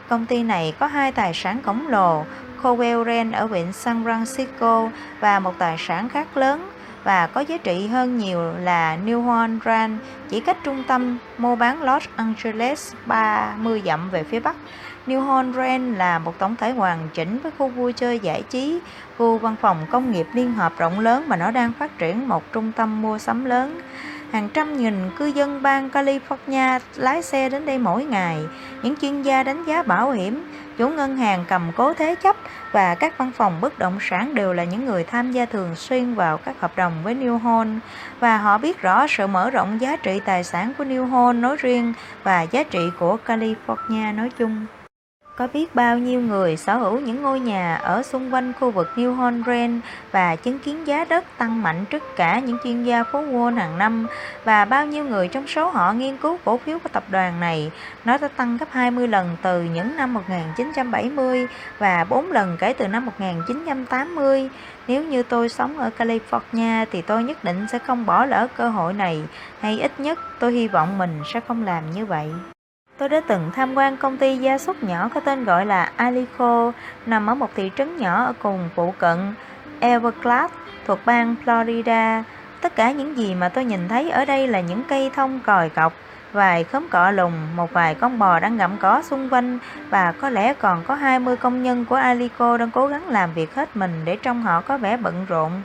Công ty này có hai tài sản khổng lồ, Cowell Ren ở vịnh San Francisco và một tài sản khác lớn và có giá trị hơn nhiều là New Ranch chỉ cách trung tâm mua bán Los Angeles 30 dặm về phía bắc. New Ranch là một tổng thể hoàn chỉnh với khu vui chơi giải trí, khu văn phòng công nghiệp liên hợp rộng lớn mà nó đang phát triển một trung tâm mua sắm lớn. Hàng trăm nghìn cư dân bang California lái xe đến đây mỗi ngày. Những chuyên gia đánh giá bảo hiểm, chủ ngân hàng cầm cố thế chấp và các văn phòng bất động sản đều là những người tham gia thường xuyên vào các hợp đồng với New Home và họ biết rõ sự mở rộng giá trị tài sản của New Home nói riêng và giá trị của California nói chung. Có biết bao nhiêu người sở hữu những ngôi nhà ở xung quanh khu vực New Holland và chứng kiến giá đất tăng mạnh trước cả những chuyên gia phố Wall hàng năm và bao nhiêu người trong số họ nghiên cứu cổ phiếu của tập đoàn này nó đã tăng gấp 20 lần từ những năm 1970 và 4 lần kể từ năm 1980. Nếu như tôi sống ở California thì tôi nhất định sẽ không bỏ lỡ cơ hội này, hay ít nhất tôi hy vọng mình sẽ không làm như vậy. Tôi đã từng tham quan công ty gia súc nhỏ có tên gọi là Alico, nằm ở một thị trấn nhỏ ở cùng phụ cận Everglades thuộc bang Florida. Tất cả những gì mà tôi nhìn thấy ở đây là những cây thông còi cọc, vài khóm cọ lùng, một vài con bò đang gặm cỏ xung quanh và có lẽ còn có 20 công nhân của Alico đang cố gắng làm việc hết mình để trông họ có vẻ bận rộn.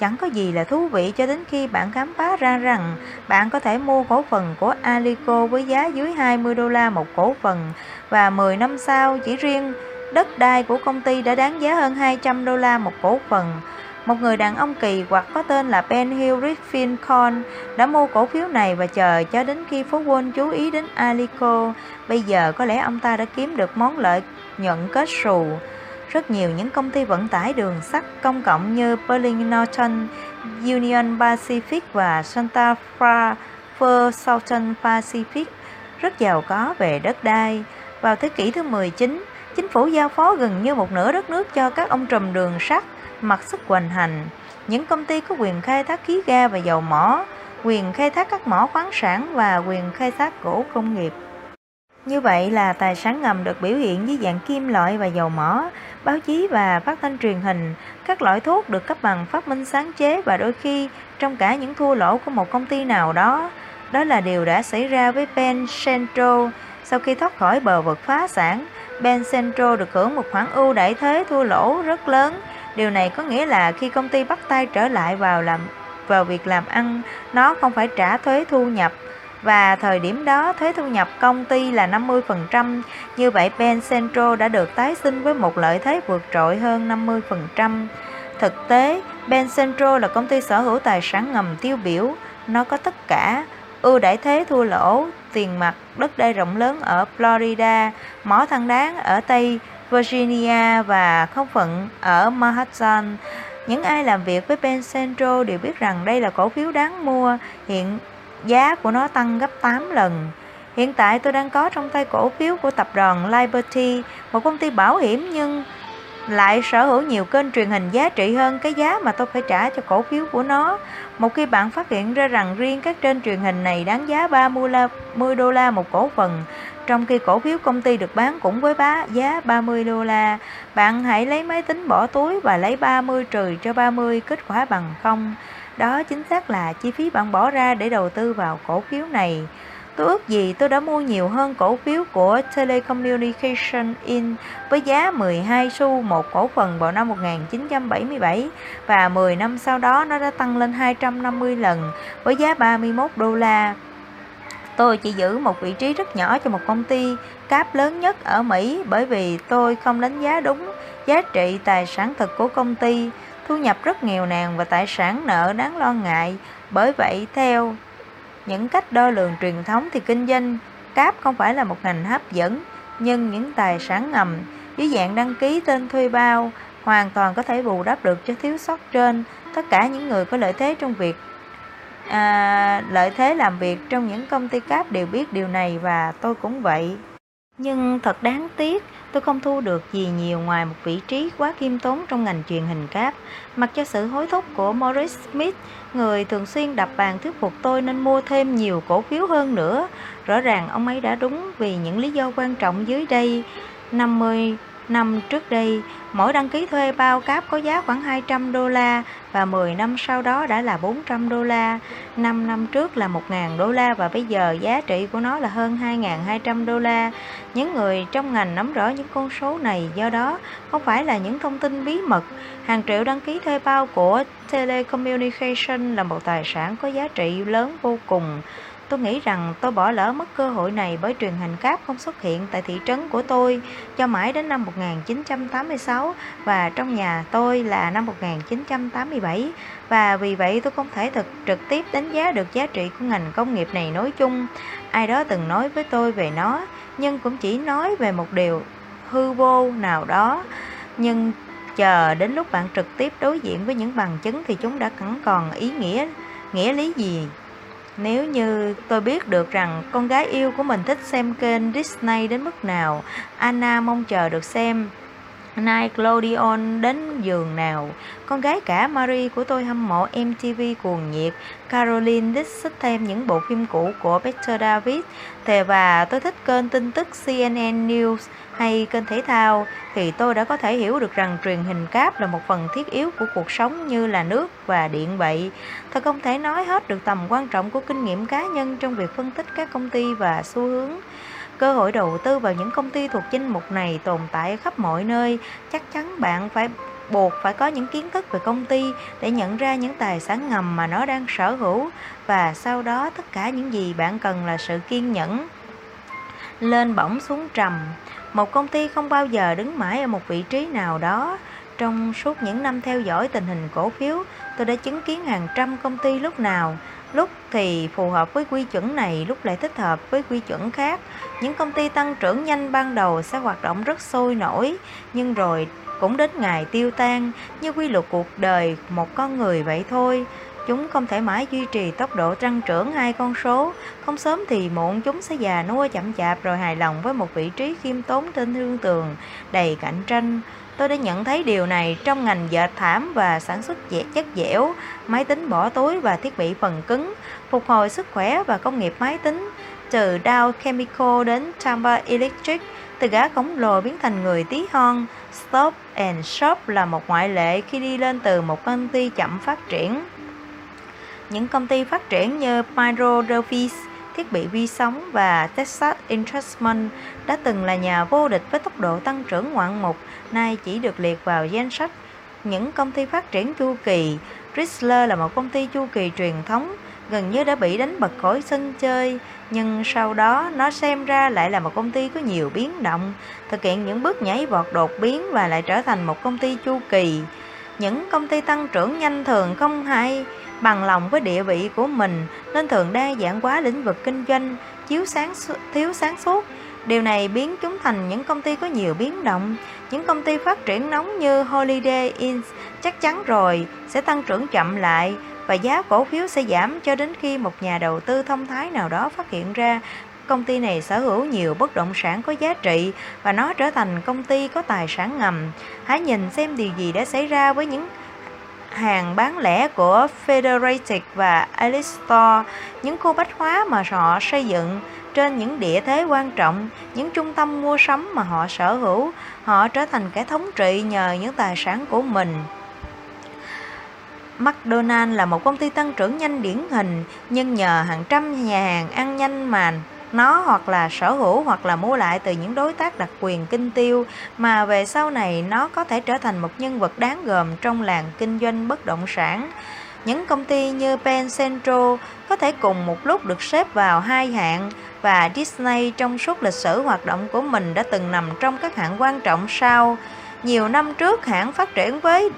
Chẳng có gì là thú vị cho đến khi bạn khám phá ra rằng bạn có thể mua cổ phần của Alico với giá dưới 20 đô la một cổ phần và 10 năm sau, chỉ riêng đất đai của công ty đã đáng giá hơn 200 đô la một cổ phần. Một người đàn ông kỳ quặc có tên là Ben Hill Griffin Con đã mua cổ phiếu này và chờ cho đến khi phố Wall chú ý đến Alico. Bây giờ có lẽ ông ta đã kiếm được món lợi nhuận kết xù. Rất nhiều những công ty vận tải đường sắt công cộng như Burlington Northern, Union Pacific và Santa Fe Southern Pacific rất giàu có về đất đai. Vào thế kỷ thứ 19, chính phủ giao phó gần như một nửa đất nước cho các ông trùm đường sắt mặc sức hoành hành. Những công ty có quyền khai thác khí ga và dầu mỏ, quyền khai thác các mỏ khoáng sản và quyền khai thác gỗ công nghiệp. Như vậy là tài sản ngầm được biểu hiện dưới dạng kim loại và dầu mỏ, báo chí và phát thanh truyền hình. Các loại thuốc được cấp bằng phát minh sáng chế và đôi khi trong cả những thua lỗ của một công ty nào đó. Đó là điều đã xảy ra với Ben Centro Sau khi thoát khỏi bờ vực phá sản, Ben Centro được hưởng một khoản ưu đãi thuế thua lỗ rất lớn. Điều này có nghĩa là khi công ty bắt tay trở lại vào làm vào việc làm ăn, nó không phải trả thuế thu nhập và thời điểm đó thuế thu nhập công ty là 50%, như vậy Ben Central đã được tái sinh với một lợi thế vượt trội hơn 50%. Thực tế, Ben Central là công ty sở hữu tài sản ngầm tiêu biểu, nó có tất cả ưu đãi thế thua lỗ, tiền mặt, đất đai rộng lớn ở Florida, mỏ than đá ở Tây Virginia và không phận ở Manhattan. Những ai làm việc với Ben Central đều biết rằng đây là cổ phiếu đáng mua. Hiện giá của nó tăng gấp 8 lần. Hiện tại tôi đang có trong tay cổ phiếu của tập đoàn Liberty, một công ty bảo hiểm nhưng lại sở hữu nhiều kênh truyền hình giá trị hơn cái giá mà tôi phải trả cho cổ phiếu của nó. Một khi bạn phát hiện ra rằng riêng các kênh truyền hình này đáng giá 30 đô la một cổ phần, trong khi cổ phiếu công ty được bán cũng với giá 30 đô la, bạn hãy lấy máy tính bỏ túi và lấy 30 trừ cho 30 kết quả bằng không. Đó chính xác là chi phí bạn bỏ ra để đầu tư vào cổ phiếu này. Tôi ước gì tôi đã mua nhiều hơn cổ phiếu của Telecommunication In với giá 12 xu một cổ phần vào năm 1977 và 10 năm sau đó nó đã tăng lên 250 lần với giá 31 đô la. Tôi chỉ giữ một vị trí rất nhỏ cho một công ty cáp lớn nhất ở Mỹ bởi vì tôi không đánh giá đúng giá trị tài sản thực của công ty, thu nhập rất nghèo nàn và tài sản nợ đáng lo ngại. Bởi vậy, theo những cách đo lường truyền thống thì kinh doanh cáp không phải là một ngành hấp dẫn, nhưng những tài sản ngầm dưới dạng đăng ký tên thuê bao hoàn toàn có thể bù đắp được cho thiếu sót trên. Tất cả những người có lợi thế trong việc à, lợi thế làm việc trong những công ty cáp đều biết điều này và tôi cũng vậy. Nhưng thật đáng tiếc, tôi không thu được gì nhiều ngoài một vị trí quá kiêm tốn trong ngành truyền hình cáp. Mặc cho sự hối thúc của Morris Smith, người thường xuyên đập bàn thuyết phục tôi nên mua thêm nhiều cổ phiếu hơn nữa. Rõ ràng ông ấy đã đúng vì những lý do quan trọng dưới đây. 50 năm trước đây, mỗi đăng ký thuê bao cáp có giá khoảng 200 đô la và 10 năm sau đó đã là 400 đô la. 5 năm trước là 1.000 đô la và bây giờ giá trị của nó là hơn 2.200 đô la. Những người trong ngành nắm rõ những con số này do đó không phải là những thông tin bí mật. Hàng triệu đăng ký thuê bao của Telecommunication là một tài sản có giá trị lớn vô cùng. Tôi nghĩ rằng tôi bỏ lỡ mất cơ hội này bởi truyền hình cáp không xuất hiện tại thị trấn của tôi cho mãi đến năm 1986 và trong nhà tôi là năm 1987 và vì vậy tôi không thể thực, trực tiếp đánh giá được giá trị của ngành công nghiệp này nói chung. Ai đó từng nói với tôi về nó, nhưng cũng chỉ nói về một điều hư vô nào đó. Nhưng chờ đến lúc bạn trực tiếp đối diện với những bằng chứng thì chúng đã chẳng còn ý nghĩa nghĩa lý gì nếu như tôi biết được rằng con gái yêu của mình thích xem kênh Disney đến mức nào, Anna mong chờ được xem Nickelodeon đến giường nào. Con gái cả Marie của tôi hâm mộ MTV cuồng nhiệt. Caroline thích thích thêm những bộ phim cũ của Peter David. Thề và tôi thích kênh tin tức CNN News hay kênh thể thao, thì tôi đã có thể hiểu được rằng truyền hình cáp là một phần thiết yếu của cuộc sống như là nước và điện vậy. Thật không thể nói hết được tầm quan trọng của kinh nghiệm cá nhân trong việc phân tích các công ty và xu hướng. Cơ hội đầu tư vào những công ty thuộc danh mục này tồn tại khắp mọi nơi. Chắc chắn bạn phải buộc phải có những kiến thức về công ty để nhận ra những tài sản ngầm mà nó đang sở hữu, và sau đó tất cả những gì bạn cần là sự kiên nhẫn. Lên bổng xuống trầm. Một công ty không bao giờ đứng mãi ở một vị trí nào đó. Trong suốt những năm theo dõi tình hình cổ phiếu, tôi đã chứng kiến hàng trăm công ty lúc nào lúc thì phù hợp với quy chuẩn này, lúc lại thích hợp với quy chuẩn khác. Những công ty tăng trưởng nhanh ban đầu sẽ hoạt động rất sôi nổi, nhưng rồi cũng đến ngày tiêu tan, như quy luật cuộc đời một con người vậy thôi. Chúng không thể mãi duy trì tốc độ tăng trưởng hai con số, không sớm thì muộn chúng sẽ già nua chậm chạp rồi hài lòng với một vị trí khiêm tốn trên thương tường, đầy cạnh tranh. Tôi đã nhận thấy điều này trong ngành dệt thảm và sản xuất dẻ chất dẻo, máy tính bỏ túi và thiết bị phần cứng, phục hồi sức khỏe và công nghiệp máy tính, từ Dow Chemical đến Tampa Electric, từ gã khổng lồ biến thành người tí hon. Stop and Shop là một ngoại lệ khi đi lên từ một công ty chậm phát triển. Những công ty phát triển như Micro thiết bị vi sóng và Texas Instruments đã từng là nhà vô địch với tốc độ tăng trưởng ngoạn mục, nay chỉ được liệt vào danh sách những công ty phát triển chu kỳ. Chrysler là một công ty chu kỳ truyền thống, gần như đã bị đánh bật khỏi sân chơi, nhưng sau đó nó xem ra lại là một công ty có nhiều biến động, thực hiện những bước nhảy vọt đột biến và lại trở thành một công ty chu kỳ. Những công ty tăng trưởng nhanh thường không hay bằng lòng với địa vị của mình nên thường đa dạng quá lĩnh vực kinh doanh, chiếu sáng thiếu sáng suốt. Điều này biến chúng thành những công ty có nhiều biến động. Những công ty phát triển nóng như Holiday Inn chắc chắn rồi sẽ tăng trưởng chậm lại và giá cổ phiếu sẽ giảm cho đến khi một nhà đầu tư thông thái nào đó phát hiện ra công ty này sở hữu nhiều bất động sản có giá trị và nó trở thành công ty có tài sản ngầm. Hãy nhìn xem điều gì đã xảy ra với những hàng bán lẻ của Federated và Alice Store, những khu bách hóa mà họ xây dựng trên những địa thế quan trọng, những trung tâm mua sắm mà họ sở hữu, họ trở thành kẻ thống trị nhờ những tài sản của mình. McDonald là một công ty tăng trưởng nhanh điển hình nhưng nhờ hàng trăm nhà hàng ăn nhanh mà nó hoặc là sở hữu hoặc là mua lại từ những đối tác đặc quyền kinh tiêu, mà về sau này nó có thể trở thành một nhân vật đáng gờm trong làng kinh doanh bất động sản. Những công ty như Penn Central có thể cùng một lúc được xếp vào hai hạng, và Disney trong suốt lịch sử hoạt động của mình đã từng nằm trong các hạng quan trọng sau. Nhiều năm trước, hãng phát triển với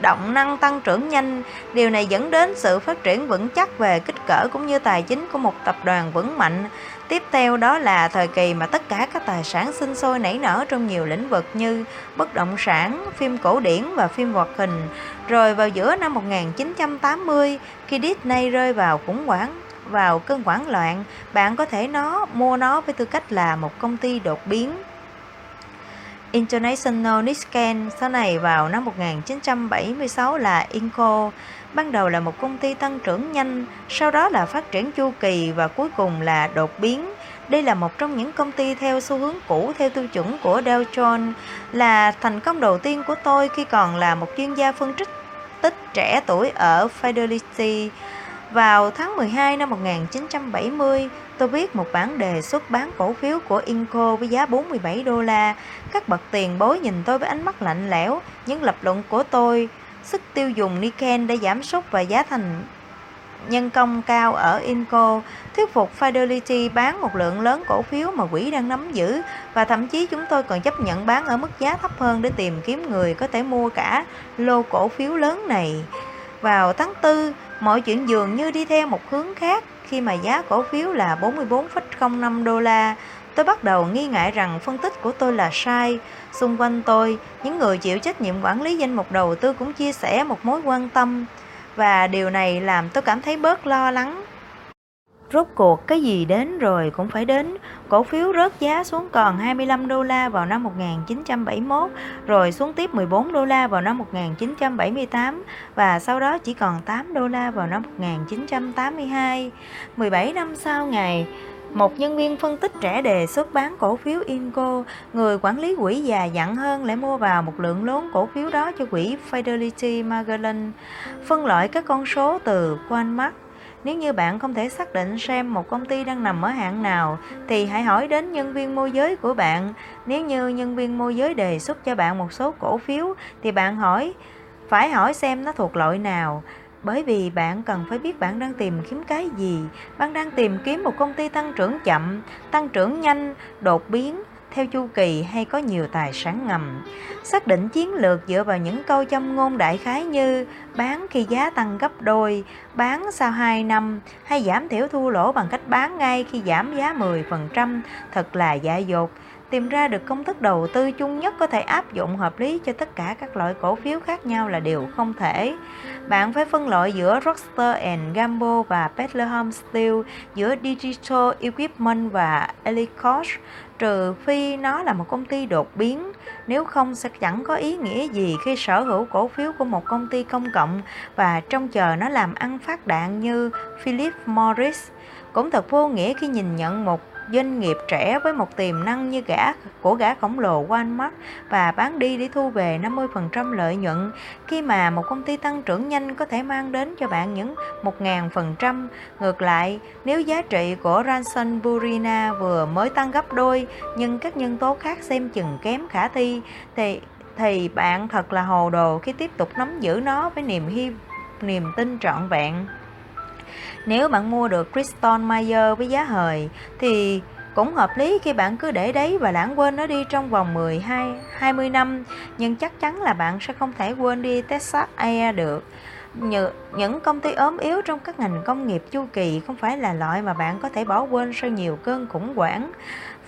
động năng tăng trưởng nhanh. Điều này dẫn đến sự phát triển vững chắc về kích cỡ cũng như tài chính của một tập đoàn vững mạnh. Tiếp theo đó là thời kỳ mà tất cả các tài sản sinh sôi nảy nở trong nhiều lĩnh vực như bất động sản, phim cổ điển và phim hoạt hình. Rồi vào giữa năm 1980, khi Disney rơi vào khủng hoảng vào cơn hoảng loạn, bạn có thể nó mua nó với tư cách là một công ty đột biến. International niscan sau này vào năm 1976 là Inco, ban đầu là một công ty tăng trưởng nhanh, sau đó là phát triển chu kỳ và cuối cùng là đột biến. Đây là một trong những công ty theo xu hướng cũ theo tiêu chuẩn của Dow Jones, là thành công đầu tiên của tôi khi còn là một chuyên gia phân tích tích trẻ tuổi ở Fidelity. Vào tháng 12 năm 1970, tôi viết một bản đề xuất bán cổ phiếu của Inco với giá 47 đô la. Các bậc tiền bối nhìn tôi với ánh mắt lạnh lẽo, những lập luận của tôi, sức tiêu dùng nickel đã giảm sút và giá thành nhân công cao ở Inco, thuyết phục Fidelity bán một lượng lớn cổ phiếu mà quỹ đang nắm giữ và thậm chí chúng tôi còn chấp nhận bán ở mức giá thấp hơn để tìm kiếm người có thể mua cả lô cổ phiếu lớn này. Vào tháng 4, mọi chuyện dường như đi theo một hướng khác khi mà giá cổ phiếu là 44,05 đô la. Tôi bắt đầu nghi ngại rằng phân tích của tôi là sai. Xung quanh tôi, những người chịu trách nhiệm quản lý danh mục đầu tư cũng chia sẻ một mối quan tâm và điều này làm tôi cảm thấy bớt lo lắng. Rốt cuộc cái gì đến rồi cũng phải đến. Cổ phiếu rớt giá xuống còn 25 đô la vào năm 1971, rồi xuống tiếp 14 đô la vào năm 1978 và sau đó chỉ còn 8 đô la vào năm 1982. 17 năm sau ngày một nhân viên phân tích trẻ đề xuất bán cổ phiếu Inco, người quản lý quỹ già dặn hơn lại mua vào một lượng lớn cổ phiếu đó cho quỹ Fidelity Magellan, phân loại các con số từ Walmart nếu như bạn không thể xác định xem một công ty đang nằm ở hạng nào, thì hãy hỏi đến nhân viên môi giới của bạn. Nếu như nhân viên môi giới đề xuất cho bạn một số cổ phiếu, thì bạn hỏi, phải hỏi xem nó thuộc loại nào. Bởi vì bạn cần phải biết bạn đang tìm kiếm cái gì. Bạn đang tìm kiếm một công ty tăng trưởng chậm, tăng trưởng nhanh, đột biến, theo chu kỳ hay có nhiều tài sản ngầm. Xác định chiến lược dựa vào những câu châm ngôn đại khái như bán khi giá tăng gấp đôi, bán sau 2 năm hay giảm thiểu thua lỗ bằng cách bán ngay khi giảm giá 10% thật là dại dột tìm ra được công thức đầu tư chung nhất có thể áp dụng hợp lý cho tất cả các loại cổ phiếu khác nhau là điều không thể. Bạn phải phân loại giữa Rockstar and Gamble và Bethlehem Steel, giữa Digital Equipment và Ellicott, trừ phi nó là một công ty đột biến, nếu không sẽ chẳng có ý nghĩa gì khi sở hữu cổ phiếu của một công ty công cộng và trông chờ nó làm ăn phát đạn như Philip Morris. Cũng thật vô nghĩa khi nhìn nhận một doanh nghiệp trẻ với một tiềm năng như gã của gã khổng lồ Walmart và bán đi để thu về 50% lợi nhuận khi mà một công ty tăng trưởng nhanh có thể mang đến cho bạn những 1.000%. Ngược lại, nếu giá trị của Ranson Burina vừa mới tăng gấp đôi nhưng các nhân tố khác xem chừng kém khả thi thì thì bạn thật là hồ đồ khi tiếp tục nắm giữ nó với niềm hy niềm tin trọn vẹn. Nếu bạn mua được Crystal Mayer với giá hời thì cũng hợp lý khi bạn cứ để đấy và lãng quên nó đi trong vòng 12 20 năm, nhưng chắc chắn là bạn sẽ không thể quên đi Texas Air được. Những công ty ốm yếu trong các ngành công nghiệp chu kỳ không phải là loại mà bạn có thể bỏ quên sau nhiều cơn khủng hoảng.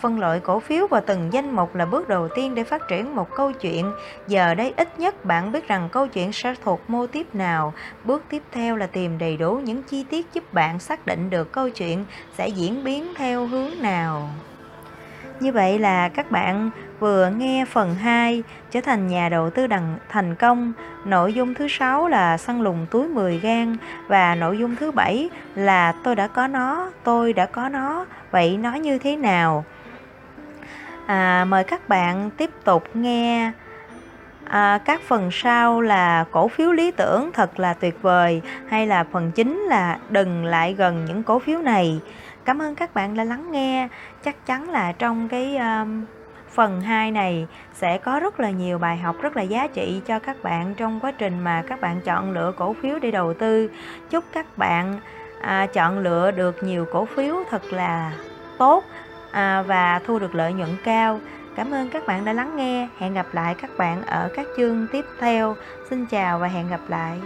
Phân loại cổ phiếu vào từng danh mục là bước đầu tiên để phát triển một câu chuyện. Giờ đây ít nhất bạn biết rằng câu chuyện sẽ thuộc mô tiếp nào. Bước tiếp theo là tìm đầy đủ những chi tiết giúp bạn xác định được câu chuyện sẽ diễn biến theo hướng nào. Như vậy là các bạn vừa nghe phần 2 trở thành nhà đầu tư đằng thành công. Nội dung thứ sáu là săn lùng túi 10 gan và nội dung thứ bảy là tôi đã có nó, tôi đã có nó. Vậy nó như thế nào? À, mời các bạn tiếp tục nghe à, các phần sau là cổ phiếu lý tưởng thật là tuyệt vời hay là phần chính là đừng lại gần những cổ phiếu này. Cảm ơn các bạn đã lắng nghe. Chắc chắn là trong cái um, phần 2 này sẽ có rất là nhiều bài học rất là giá trị cho các bạn trong quá trình mà các bạn chọn lựa cổ phiếu để đầu tư. Chúc các bạn à, chọn lựa được nhiều cổ phiếu thật là tốt. À, và thu được lợi nhuận cao. Cảm ơn các bạn đã lắng nghe. Hẹn gặp lại các bạn ở các chương tiếp theo. Xin chào và hẹn gặp lại.